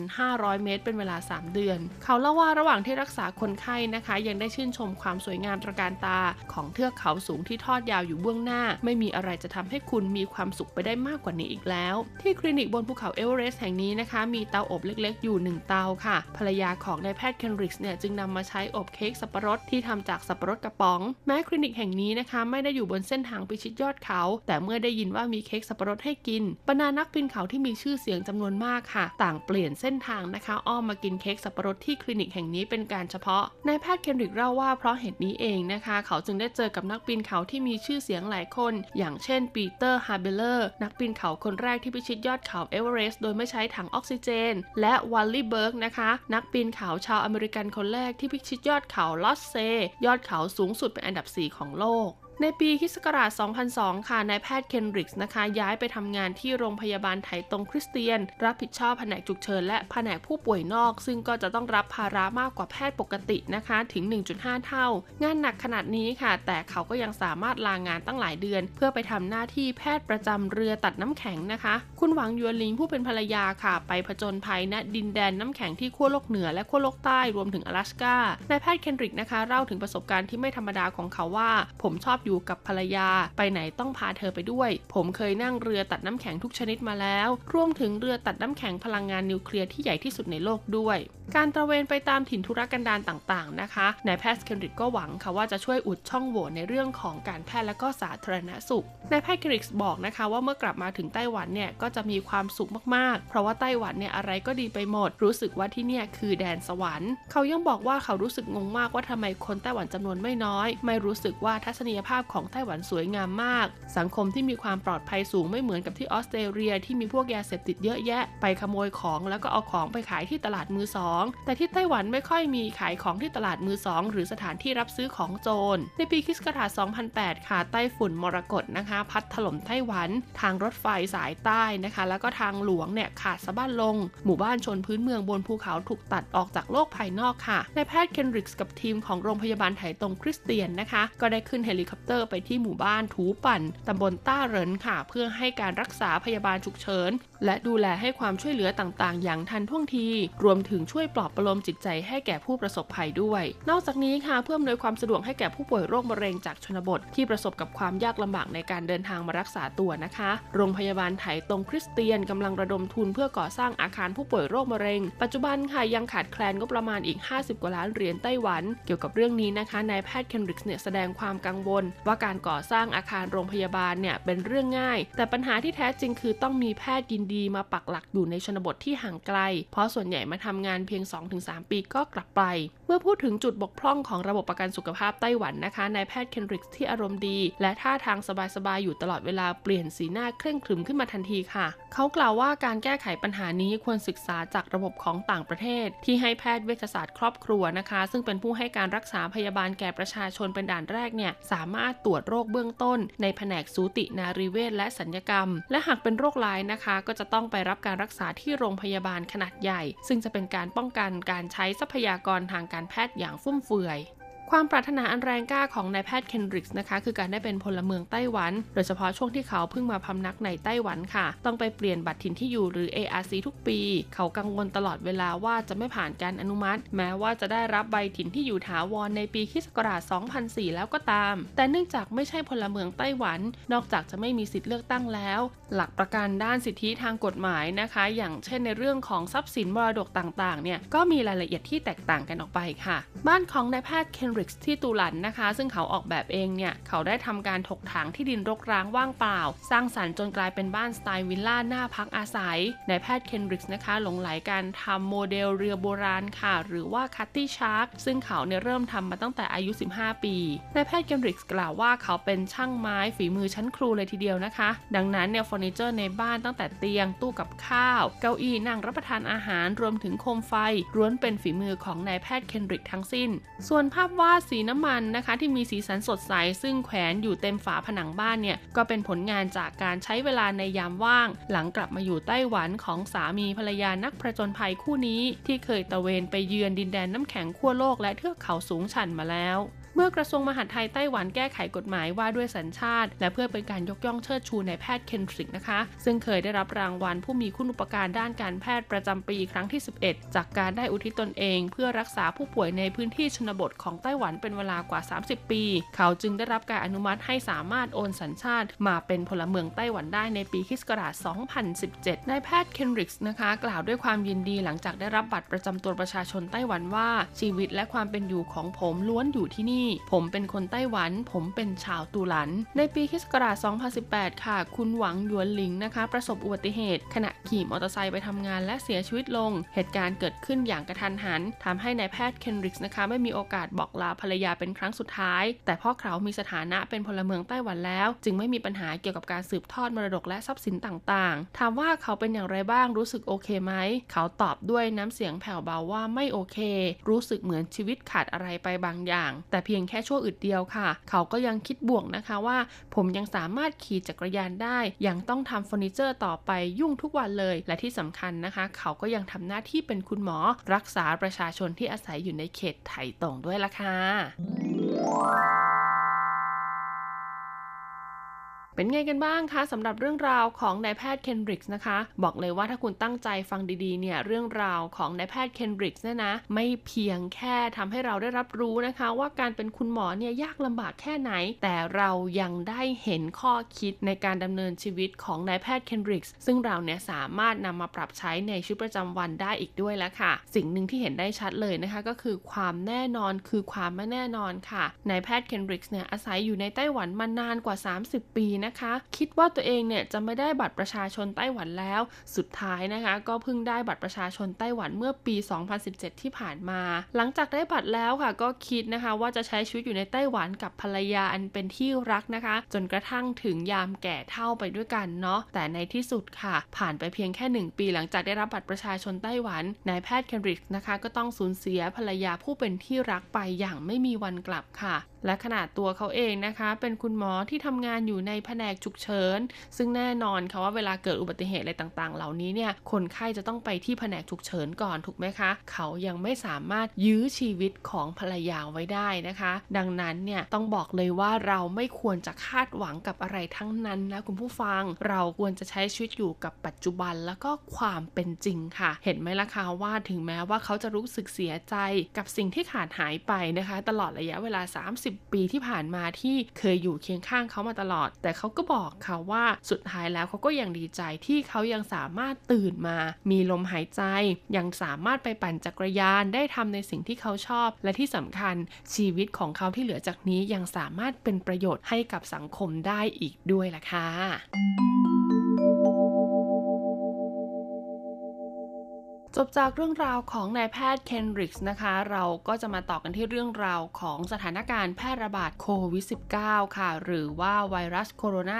4,500 เมตร เป็นเวลา3 เดือน เขาเล่าว่าระหว่างที่รักษาคนไข้นะคะ ยังได้ชื่นชมความสวยงามตระการตา ของเทือกเขาสูงที่ทอดยาวอยู่เบื้องหน้า ไม่มีอะไรจะทำให้คุณมีความสุขไปได้มากกว่านี้อีกแล้ว ที่คลินิกบนภูเขาเอเวอเรสต์แห่งนี้นะคะ มีเตาอบเล็กๆ อยู่ 1 เตาค่ะ ภรรยาของนายแพทย์เคนริกส์เนี่ยจึงนำมาใช้อบเค้กสับปะรดที่ทำจากสับปะรดกระป๋อง แม้คลินิกแห่งนี้นะคะ ไม่ได้อยู่บนเส้นทางพิชิตยอดเขา แต่เมื่อได้ยินว่ามีเค้กสับปะรดให้กินบรรดานักปีนเขาที่มีชื่อเสียงจำนวนมากค่ะ ต่างเปลี่ยนเส้นทางนะคะ อ้อมมากินกินเค้กสับปะรดที่คลินิกแห่งนี้เป็นการเฉพาะ นายแพทย์เคนริกเล่าว่าเพราะเหตุนี้เองนะคะ เขาจึงได้เจอกับนักปีนเขาที่มีชื่อเสียงหลายคน อย่างเช่นปีเตอร์ฮาร์เบเลอร์นักปีนเขาคนแรกที่พิชิตยอดเขาเอเวอเรสต์โดยไม่ใช้ถังออกซิเจน และวัลลี่เบิร์กนะคะนักปีนเขาชาวอเมริกันคนแรกที่พิชิตยอดเขาโลตเซ ยอดเขาสูงสุดเป็นอันดับ 4 ของโลก ในปีคศ2002 ค่ะ นายแพทย์เคนริกส์นะคะ ย้ายไปทำงานที่โรงพยาบาลไถตรงคริสเตียน รับผิดชอบแผนกฉุกเฉินและแผนกผู้ป่วยนอก ซึ่งก็จะต้องรับภาระมากกว่าแพทย์ปกตินะคะ ถึง 1.5 เท่า งานหนักขนาดนี้ค่ะ แต่เขาก็ยังสามารถลางงานตั้งหลายเดือน เพื่อไปทำหน้าที่แพทย์ประจำเรือตัดน้ำแข็งนะคะ คุณหวังยวนลิงผู้เป็นภรรยาค่ะ ไปผจญภัยณดินแดนน้ำแข็งที่ขั้วโลกเหนือและขั้วโลกใต้รวมถึง阿拉สกานายแพทย์เคนริกนะคะเล่าถึงประสบการณ์ที่ไม่ธรรมดาของเขาว่า ผมชอบอยู่กับภรรยา ไปไหนต้องพาเธอไปด้วย ผมเคยนั่งเรือตัดน้ำแข็งทุกชนิดมาแล้ว รวมถึงเรือตัดน้ำแข็งพลังงานนิวเคลียร์ที่ใหญ่ที่สุดในโลกด้วย การตระเวนไปตามถิ่นทุรกันดารต่างๆนะคะนายแพทย์เคนริกก็หวังค่ะว่าจะช่วยอุดช่องโหว่ในเรื่องของการแพทย์และก็สาธารณสุขนายแพทย์เคนริกบอกนะคะว่าเมื่อกลับมาถึงไต้หวันเนี่ยก็จะมีความสุขมากๆ เพราะว่าไต้หวันเนี่ยอะไรก็ดีไปหมด รู้สึกว่าที่เนี่ยคือแดนสวรรค์ เขายังบอกว่าเขารู้สึกงงมากว่าทำไมคนไต้หวันจำนวนไม่น้อย ไม่รู้สึกว่าทัศนียภาพาพของไต้หวันสวยงามมาก สังคมที่มีความปลอดภัยสูงไม่เหมือนกับที่ออสเตรเลียที่มีพวกยาเสพติดเยอะแยะ ไปขโมยของแล้วก็เอาของไปขายที่ตลาดมือสอง แต่ที่ไต้หวันไม่ค่อยมีขายของที่ตลาดมือสองหรือสถานที่รับซื้อของโจร ในปีคศ2008 ค่ะ ไต้ฝุ่นมรกตนะคะ พัดถล่มไต้หวัน ทางรถไฟสายใต้นะคะ แล้วก็ทางหลวงเนี่ยขาดสะบั้นลง หมู่บ้านชนพื้นเมืองบนภูเขาถูกตัดออกจากโลกภายนอกค่ะนายแพทย์เคนริกส์กับทีมของโรงพยาบาลไถตงคริสเตียนนะคะ ก็ได้ขึ้นเฮลิคอปเตอร์ไปที่หมู่บ้านถูปั่นตำบลต้าเหรินค่ะ เพื่อให้การรักษาพยาบาลฉุกเฉินและดูแลให้ความช่วยเหลือต่างๆ อย่างทันท่วงที รวมถึงช่วยปลอบประโลมจิตใจให้แก่ผู้ประสบภัยด้วย นอกจากนี้ค่ะเพื่ออำนวยความสะดวกให้แก่ผู้ป่วยโรคมะเร็งจากชนบท ที่ประสบกับความยากลำบากในการเดินทางมารักษาตัวนะคะ โรงพยาบาลไถตรงคริสเตียนกำลังระดมทุนเพื่อก่อสร้างอาคารผู้ป่วยโรคมะเร็ง ปัจจุบันค่ะยังขาดแคลนงบประมาณอีก 50 กว่าล้านเหรียญไต้หวัน เกี่ยวกับเรื่องนี้นะคะนายแพทย์เคนริกส์เนี่ยแสดงความกังวล ว่าการก่อสร้างอาคารโรงพยาบาลเนี่ยเป็นเรื่องง่าย แต่ปัญหาที่แท้จริงคือต้องมีแพทย์ยินดีมาปักหลักอยู่ในชนบทที่ห่างไกล เพราะส่วนใหญ่มาทำงานเพียง 2-3 ปีก็กลับไปเมื่อพูดถึงจุดบกพร่องของระบบประกันสุขภาพไต้หวันนะคะนายแพทย์เคนริกที่อารมณ์ดี และท่าทางสบายๆอยู่ตลอดเวลาเปลี่ยนสีหน้าเคร่งครึมขึ้นมาทันทีค่ะ เขากล่าวว่าการแก้ไขปัญหานี้ควรศึกษาจากระบบของต่างประเทศ ที่ให้แพทย์เวชศาสตร์ครอบครัวนะคะ ซึ่งเป็นผู้ให้การรักษาพยาบาลแก่ประชาชนเป็นด่านแรกเนี่ยสามารถตรวจโรคเบื้องต้น ในแผนกสูตินารีเวชและสัญญกรรม และหากเป็นโรคร้ายนะคะ ก็จะต้องไปรับการรักษาที่โรงพยาบาลขนาดใหญ่ ซึ่งจะเป็นการป้องกันการใช้ทรัพยากรทางการการแพทย์อย่างฟุ่มเฟือย ความปรารถนาอันแรงกล้าของนายแพทย์เคนริกส์นะคะคือการได้เป็นพลเมืองไต้หวัน โดยเฉพาะช่วงที่เขาเพิ่งมาพำนักในไต้หวันค่ะ ต้องไปเปลี่ยนบัตรถิ่นที่อยู่หรือ ARC ทุกปี เขากังวลตลอดเวลาว่าจะไม่ผ่านการอนุมัติ แม้ว่าจะได้รับใบถิ่นที่อยู่ถาวรในปีคศ2004 แล้วก็ตาม แต่เนื่องจากไม่ใช่พลเมืองไต้หวัน นอกจากจะไม่มีสิทธิ์เลือกตั้งแล้ว หลักประกันด้านสิทธิทางกฎหมายนะคะ อย่างเช่นในเรื่องของทรัพย์สินมรดกต่างๆเนี่ยก็มีรายละเอียดที่แตกต่างกันออกไปค่ะ บ้านของนายแพทย์เคนริกส์ที่ตูหลันนะคะ ซึ่งเขาออกแบบเองเนี่ย เขาได้ทำการถากถางที่ดินรกร้างว่างเปล่า สร้างสรรค์จนกลายเป็นบ้านสไตล์วิลล่าน่าพักอาศัยนายแพทย์เคนริกส์นะคะ หลงใหลการทำโมเดลเรือโบราณค่ะ หรือว่า Cutty Sark ซึ่งเขาเนี่ยเริ่มทำมาตั้งแต่อายุ 15 ปีนายแพทย์เคนริกส์กล่าวว่าเขาเป็นช่างไม้ฝีมือชั้นครูเลยทีเดียวนะคะ ดังนั้นเนี่ยเฟอร์นิเจอร์ในบ้านตั้งแต่เตียงตู้กับข้าว เก้าอี้นั่งรับประทานอาหารรวมถึงโคมไฟล้วนเป็นฝีมือของนายแพทย์เคนริกทั้งสิ้น ส่วนภาพวาดสีน้ำมันนะคะ ที่มีสีสันสดใส ซึ่งแขวนอยู่เต็มฝาผนังบ้านเนี่ยก็เป็นผลงานจากการใช้เวลาในยามว่าง หลังกลับมาอยู่ไต้หวันของสามีภรรยานักประจนภัยคู่นี้ ที่เคยตะเวนไปเยือนดินแดนน้ำแข็งขั้วโลกและเทือกเขาสูงชันมาแล้ว เมื่อกระทรวงมหาดไทยไต้หวันแก้ไขกฎหมายว่าด้วยสัญชาติ และเพื่อเป็นการยกย่องเชิดชูในแพทย์เคนทริกนะคะ ซึ่งเคยได้รับรางวัลผู้มีคุณอุปการด้านการแพทย์ประจำปีครั้งที่ 11 จากการได้อุทิศตนเอง เพื่อรักษาผู้ป่วยในพื้นที่ชนบทของไต้หวันเป็นเวลากว่า 30 ปี เขาจึงได้รับการอนุมัติให้สามารถโอนสัญชาติ มาเป็นพลเมืองไต้หวันได้ในปีคศ2017นายแพทย์เคนริกส์นะคะ กล่าวด้วยความยินดีหลังจากได้รับบัตรประจำตัวประชาชนไต้หวันว่าชีวิตและความเป็นอยู่ของผมล้วนอยู่ที่นี่นี่ ผมเป็นคนไต้หวัน ผมเป็นชาวตูหลัน ในปีคศ2018 ค่ะ คุณหวังหยวนหลิงนะคะ ประสบอุบัติเหตุ ขณะขี่มอเตอร์ไซค์ไปทำงานและเสียชีวิตลง เหตุการณ์เกิดขึ้นอย่างกระทันหันทำให้นายแพทย์เคนริกส์นะคะ ไม่มีโอกาสบอกลาภรรยาเป็นครั้งสุดท้าย แต่พ่อเขามีสถานะเป็นพลเมืองไต้หวันแล้ว จึงไม่มีปัญหาเกี่ยวกับการสืบทอดมรดกและทรัพย์สินต่างๆ ถามว่าเขาเป็นอย่างไรบ้างรู้สึกโอเคไหม เขาตอบด้วยน้ำเสียงแผ่วเบาว่าไม่โอเค รู้สึกเหมือนชีวิตขาดอะไรไปบางอย่าง แต่เพียงแค่ชั่วอึดเดียวค่ะ เขาก็ยังคิดบวกนะคะว่า ผมยังสามารถขี่จักรยานได้ ยังต้องทำเฟอร์นิเจอร์ต่อไปยุ่งทุกวันเลย และที่สำคัญนะคะ เขาก็ยังทำหน้าที่เป็นคุณหมอ รักษาประชาชนที่อาศัยอยู่ในเขตไถ่ตงด้วยล่ะค่ะ เป็นไงกันบ้างคะสำหรับเรื่องราวของนายแพทย์เคนริกส์นะคะ บอกเลยว่าถ้าคุณตั้งใจฟังดีๆเนี่ยเรื่องราวของนายแพทย์เคนริกส์เนี่ยนะ ไม่เพียงแค่ทำให้เราได้รับรู้นะคะ ว่าการเป็นคุณหมอเนี่ยยากลำบากแค่ไหน แต่เรายังได้เห็นข้อคิดในการดำเนินชีวิตของนายแพทย์เคนริกส์ซึ่งเราเนี่ยสามารถนำมาปรับใช้ในชีวิตประจำวันได้อีกด้วยแล้วค่ะ สิ่งหนึ่งที่เห็นได้ชัดเลยนะคะ ก็คือความแน่นอนคือความไม่แน่นอนค่ะนายแพทย์เคนริกส์เนี่ยอาศัยอยู่ในไต้หวันมานานกว่า 30 ปีนะคะ คิดว่าตัวเองเนี่ยจะไม่ได้บัตรประชาชนไต้หวันแล้ว สุดท้ายนะคะ ก็เพิ่งได้บัตรประชาชนไต้หวันเมื่อปี 2017 ที่ผ่านมา หลังจากได้บัตรแล้วค่ะ ก็คิดนะคะว่าจะใช้ชีวิตอยู่ในไต้หวันกับภรรยาอันเป็นที่รักนะคะ จนกระทั่งถึงยามแก่เท่าไปด้วยกันเนาะแต่ในที่สุดค่ะ ผ่านไปเพียงแค่ 1 ปีหลังจากได้รับบัตรประชาชนไต้หวันนายแพทย์เคนริกนะคะ ก็ต้องสูญเสียภรรยาผู้เป็นที่รักไปอย่างไม่มีวันกลับค่ะ และขนาดตัวเขาเองนะคะ เป็นคุณหมอที่ทำงานอยู่ในแผนกฉุกเฉิน ซึ่งแน่นอนค่ะว่าเวลาเกิดอุบัติเหตุอะไรต่างๆ เหล่านี้เนี่ย คนไข้จะต้องไปที่แผนกฉุกเฉินก่อนถูกไหมคะ เขายังไม่สามารถยื้อชีวิตของภรรยาไว้ได้นะคะ ดังนั้นเนี่ยต้องบอกเลยว่าเราไม่ควรจะคาดหวังกับอะไรทั้งนั้นนะคุณผู้ฟัง เราควรจะใช้ชีวิตอยู่กับปัจจุบันแล้วก็ความเป็นจริงค่ะ เห็นไหมล่ะคะว่าถึงแม้ว่าเขาจะรู้สึกเสียใจกับสิ่งที่ขาดหายไปนะคะ ตลอดระยะเวลา 30ปีที่ผ่านมาที่เคยอยู่เคียงข้างเขามาตลอด แต่เขาก็บอกค่ะว่าสุดท้ายแล้วเขาก็ยังดีใจที่เขายังสามารถตื่นมา มีลมหายใจ ยังสามารถไปปั่นจักรยานได้ทำในสิ่งที่เขาชอบ และที่สำคัญชีวิตของเขาที่เหลือจากนี้ยังสามารถเป็นประโยชน์ให้กับสังคมได้อีกด้วยล่ะค่ะ จบจากเรื่องราวของนายแพทย์เคนริกส์นะคะ เราก็จะมาต่อกันที่เรื่องราวของสถานการณ์แพร่ระบาดโควิด -19 ค่ะ หรือว่าไวรัสโคโรน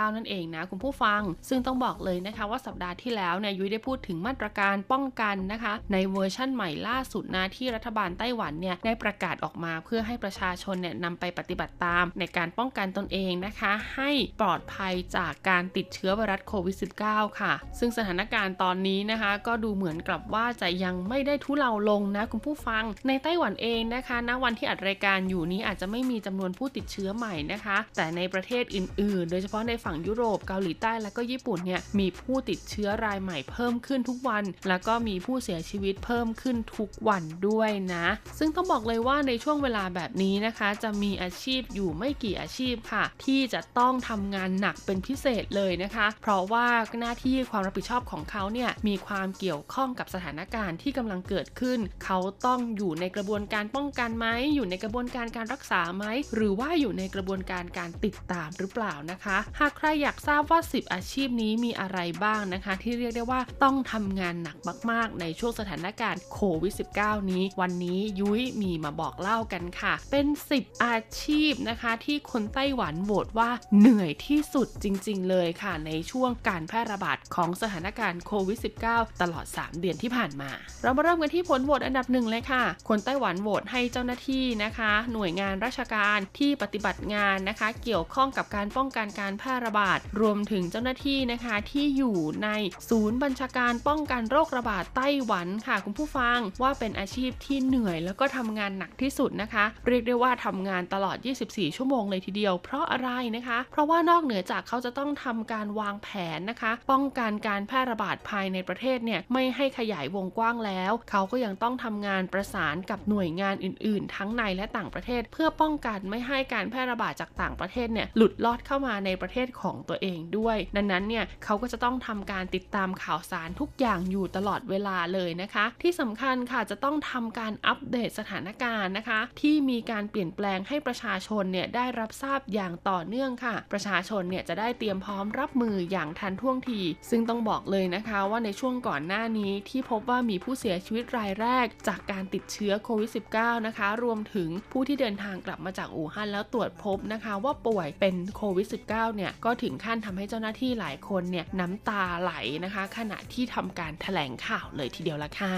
า 2019 นั่นเองนะคุณผู้ฟัง ซึ่งต้องบอกเลยนะคะว่าสัปดาห์ที่แล้วเนี่ยยุ้ยได้พูดถึงมาตรการป้องกันนะคะ ในเวอร์ชั่นใหม่ล่าสุดนะที่รัฐบาลไต้หวันเนี่ยได้ประกาศออกมาเพื่อให้ประชาชนเนี่ยนำไปปฏิบัติตามในการป้องกันตนเองนะคะ ให้ปลอดภัยจากการติดเชื้อไวรัสโควิด -19 ค่ะ ซึ่งสถานการณ์ตอนนี้นะคะก็ดูเหมือนกับว่าจะยังไม่ได้ทุเลาลงนะคุณผู้ฟัง ในไต้หวันเองนะคะณวันที่อัดรายการอยู่นี้อาจจะไม่มีจำนวนผู้ติดเชื้อใหม่นะคะ แต่ในประเทศอื่นๆ โดยเฉพาะในฝั่งยุโรปเกาหลีใต้และก็ญี่ปุ่นเนี่ยมีผู้ติดเชื้อรายใหม่เพิ่มขึ้นทุกวัน แล้วก็มีผู้เสียชีวิตเพิ่มขึ้นทุกวันด้วยนะ ซึ่งต้องบอกเลยว่าในช่วงเวลาแบบนี้นะคะ จะมีอาชีพอยู่ไม่กี่อาชีพค่ะ ที่จะต้องทำงานหนักเป็นพิเศษเลยนะคะ เพราะว่าหน้าที่ความรับผิดชอบของเขาเนี่ยมีความเกี่ยวข้องกับสถานการณ์ที่กำลังเกิดขึ้น เขาต้องอยู่ในกระบวนการป้องกันไหมอยู่ในกระบวนการการรักษาไหมหรือว่าอยู่ในกระบวนการการติดตามหรือเปล่านะคะ หากใครอยากทราบว่า 10 อาชีพนี้มีอะไรบ้างนะคะ ที่เรียกได้ว่าต้องทำงานหนักมาก ๆ ในช่วงสถานการณ์โควิด -19 นี้ วันนี้ยุ้ยมีมาบอกเล่ากันค่ะ เป็น 10 อาชีพนะคะ ที่คนไต้หวันโหวตว่าเหนื่อยที่สุดจริง ๆ เลยค่ะ ในช่วงการแพร่ระบาดของสถานการณ์โควิด -19 ตลอด3 เดือนที่ผ่านมา เรามาเริ่มกันที่ผลโหวตอันดับหนึ่งเลยค่ะ คนไต้หวันโหวตให้เจ้าหน้าที่นะคะ หน่วยงานราชการที่ปฏิบัติงานนะคะ เกี่ยวข้องกับการป้องกันการแพร่ระบาด รวมถึงเจ้าหน้าที่นะคะที่อยู่ในศูนย์บัญชาการป้องกันโรคระบาดไต้หวันค่ะ คุณผู้ฟังว่าเป็นอาชีพที่เหนื่อยแล้วก็ทำงานหนักที่สุดนะคะ เรียกได้ว่าทำงานตลอด 24 ชั่วโมงเลยทีเดียว เพราะอะไรนะคะ เพราะว่านอกเหนือจากเขาจะต้องทำการวางแผนนะคะ ป้องกันการแพร่ระบาดภายในประเทศเนี่ยไม่ไม่ให้ขยายวงกว้างแล้ว เขาก็ยังต้องทำงานประสานกับหน่วยงานอื่น ๆ ทั้งในและต่างประเทศ เพื่อป้องกันไม่ให้การแพร่ระบาดจากต่างประเทศเนี่ยหลุดลอดเข้ามาในประเทศของตัวเองด้วย ดังนั้นเนี่ยเขาก็จะต้องทำการติดตามข่าวสารทุกอย่างอยู่ตลอดเวลาเลยนะคะ ที่สำคัญค่ะจะต้องทำการอัปเดตสถานการณ์นะคะ ที่มีการเปลี่ยนแปลงให้ประชาชนเนี่ยได้รับทราบอย่างต่อเนื่องค่ะ ประชาชนเนี่ยจะได้เตรียมพร้อมรับมืออย่างทันท่วงที ซึ่งต้องบอกเลยนะคะว่าในช่วงก่อนหน้านี้ที่พบว่ามีผู้เสียชีวิตรายแรกจากการติดเชื้อโควิด -19 นะคะ รวมถึงผู้ที่เดินทางกลับมาจากอู่ฮั่นแล้วตรวจพบนะคะว่าป่วยเป็นโควิด -19 เนี่ย ก็ถึงขั้นทำให้เจ้าหน้าที่หลายคนเนี่ยน้ำตาไหลนะคะ ขณะที่ทำการถแถลงข่าวเลยทีเดียวละค่ะ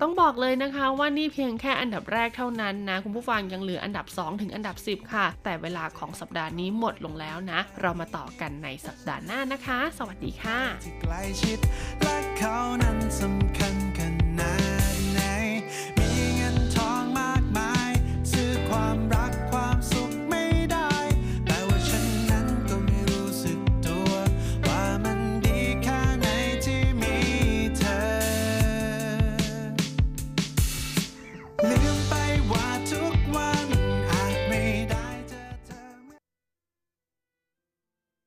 ต้องบอกเลยนะคะว่านี่เพียงแค่อันดับแรกเท่านั้นนะ คุณผู้ฟังยังเหลืออันดับ 2 ถึงอันดับ 10 ค่ะ แต่เวลาของสัปดาห์นี้หมดลงแล้วนะ เรามาต่อกันในสัปดาห์หน้านะคะ สวัสดีค่ะสำคัญขนาดไหน มีเงินทองมากมาย ซื้อความรัก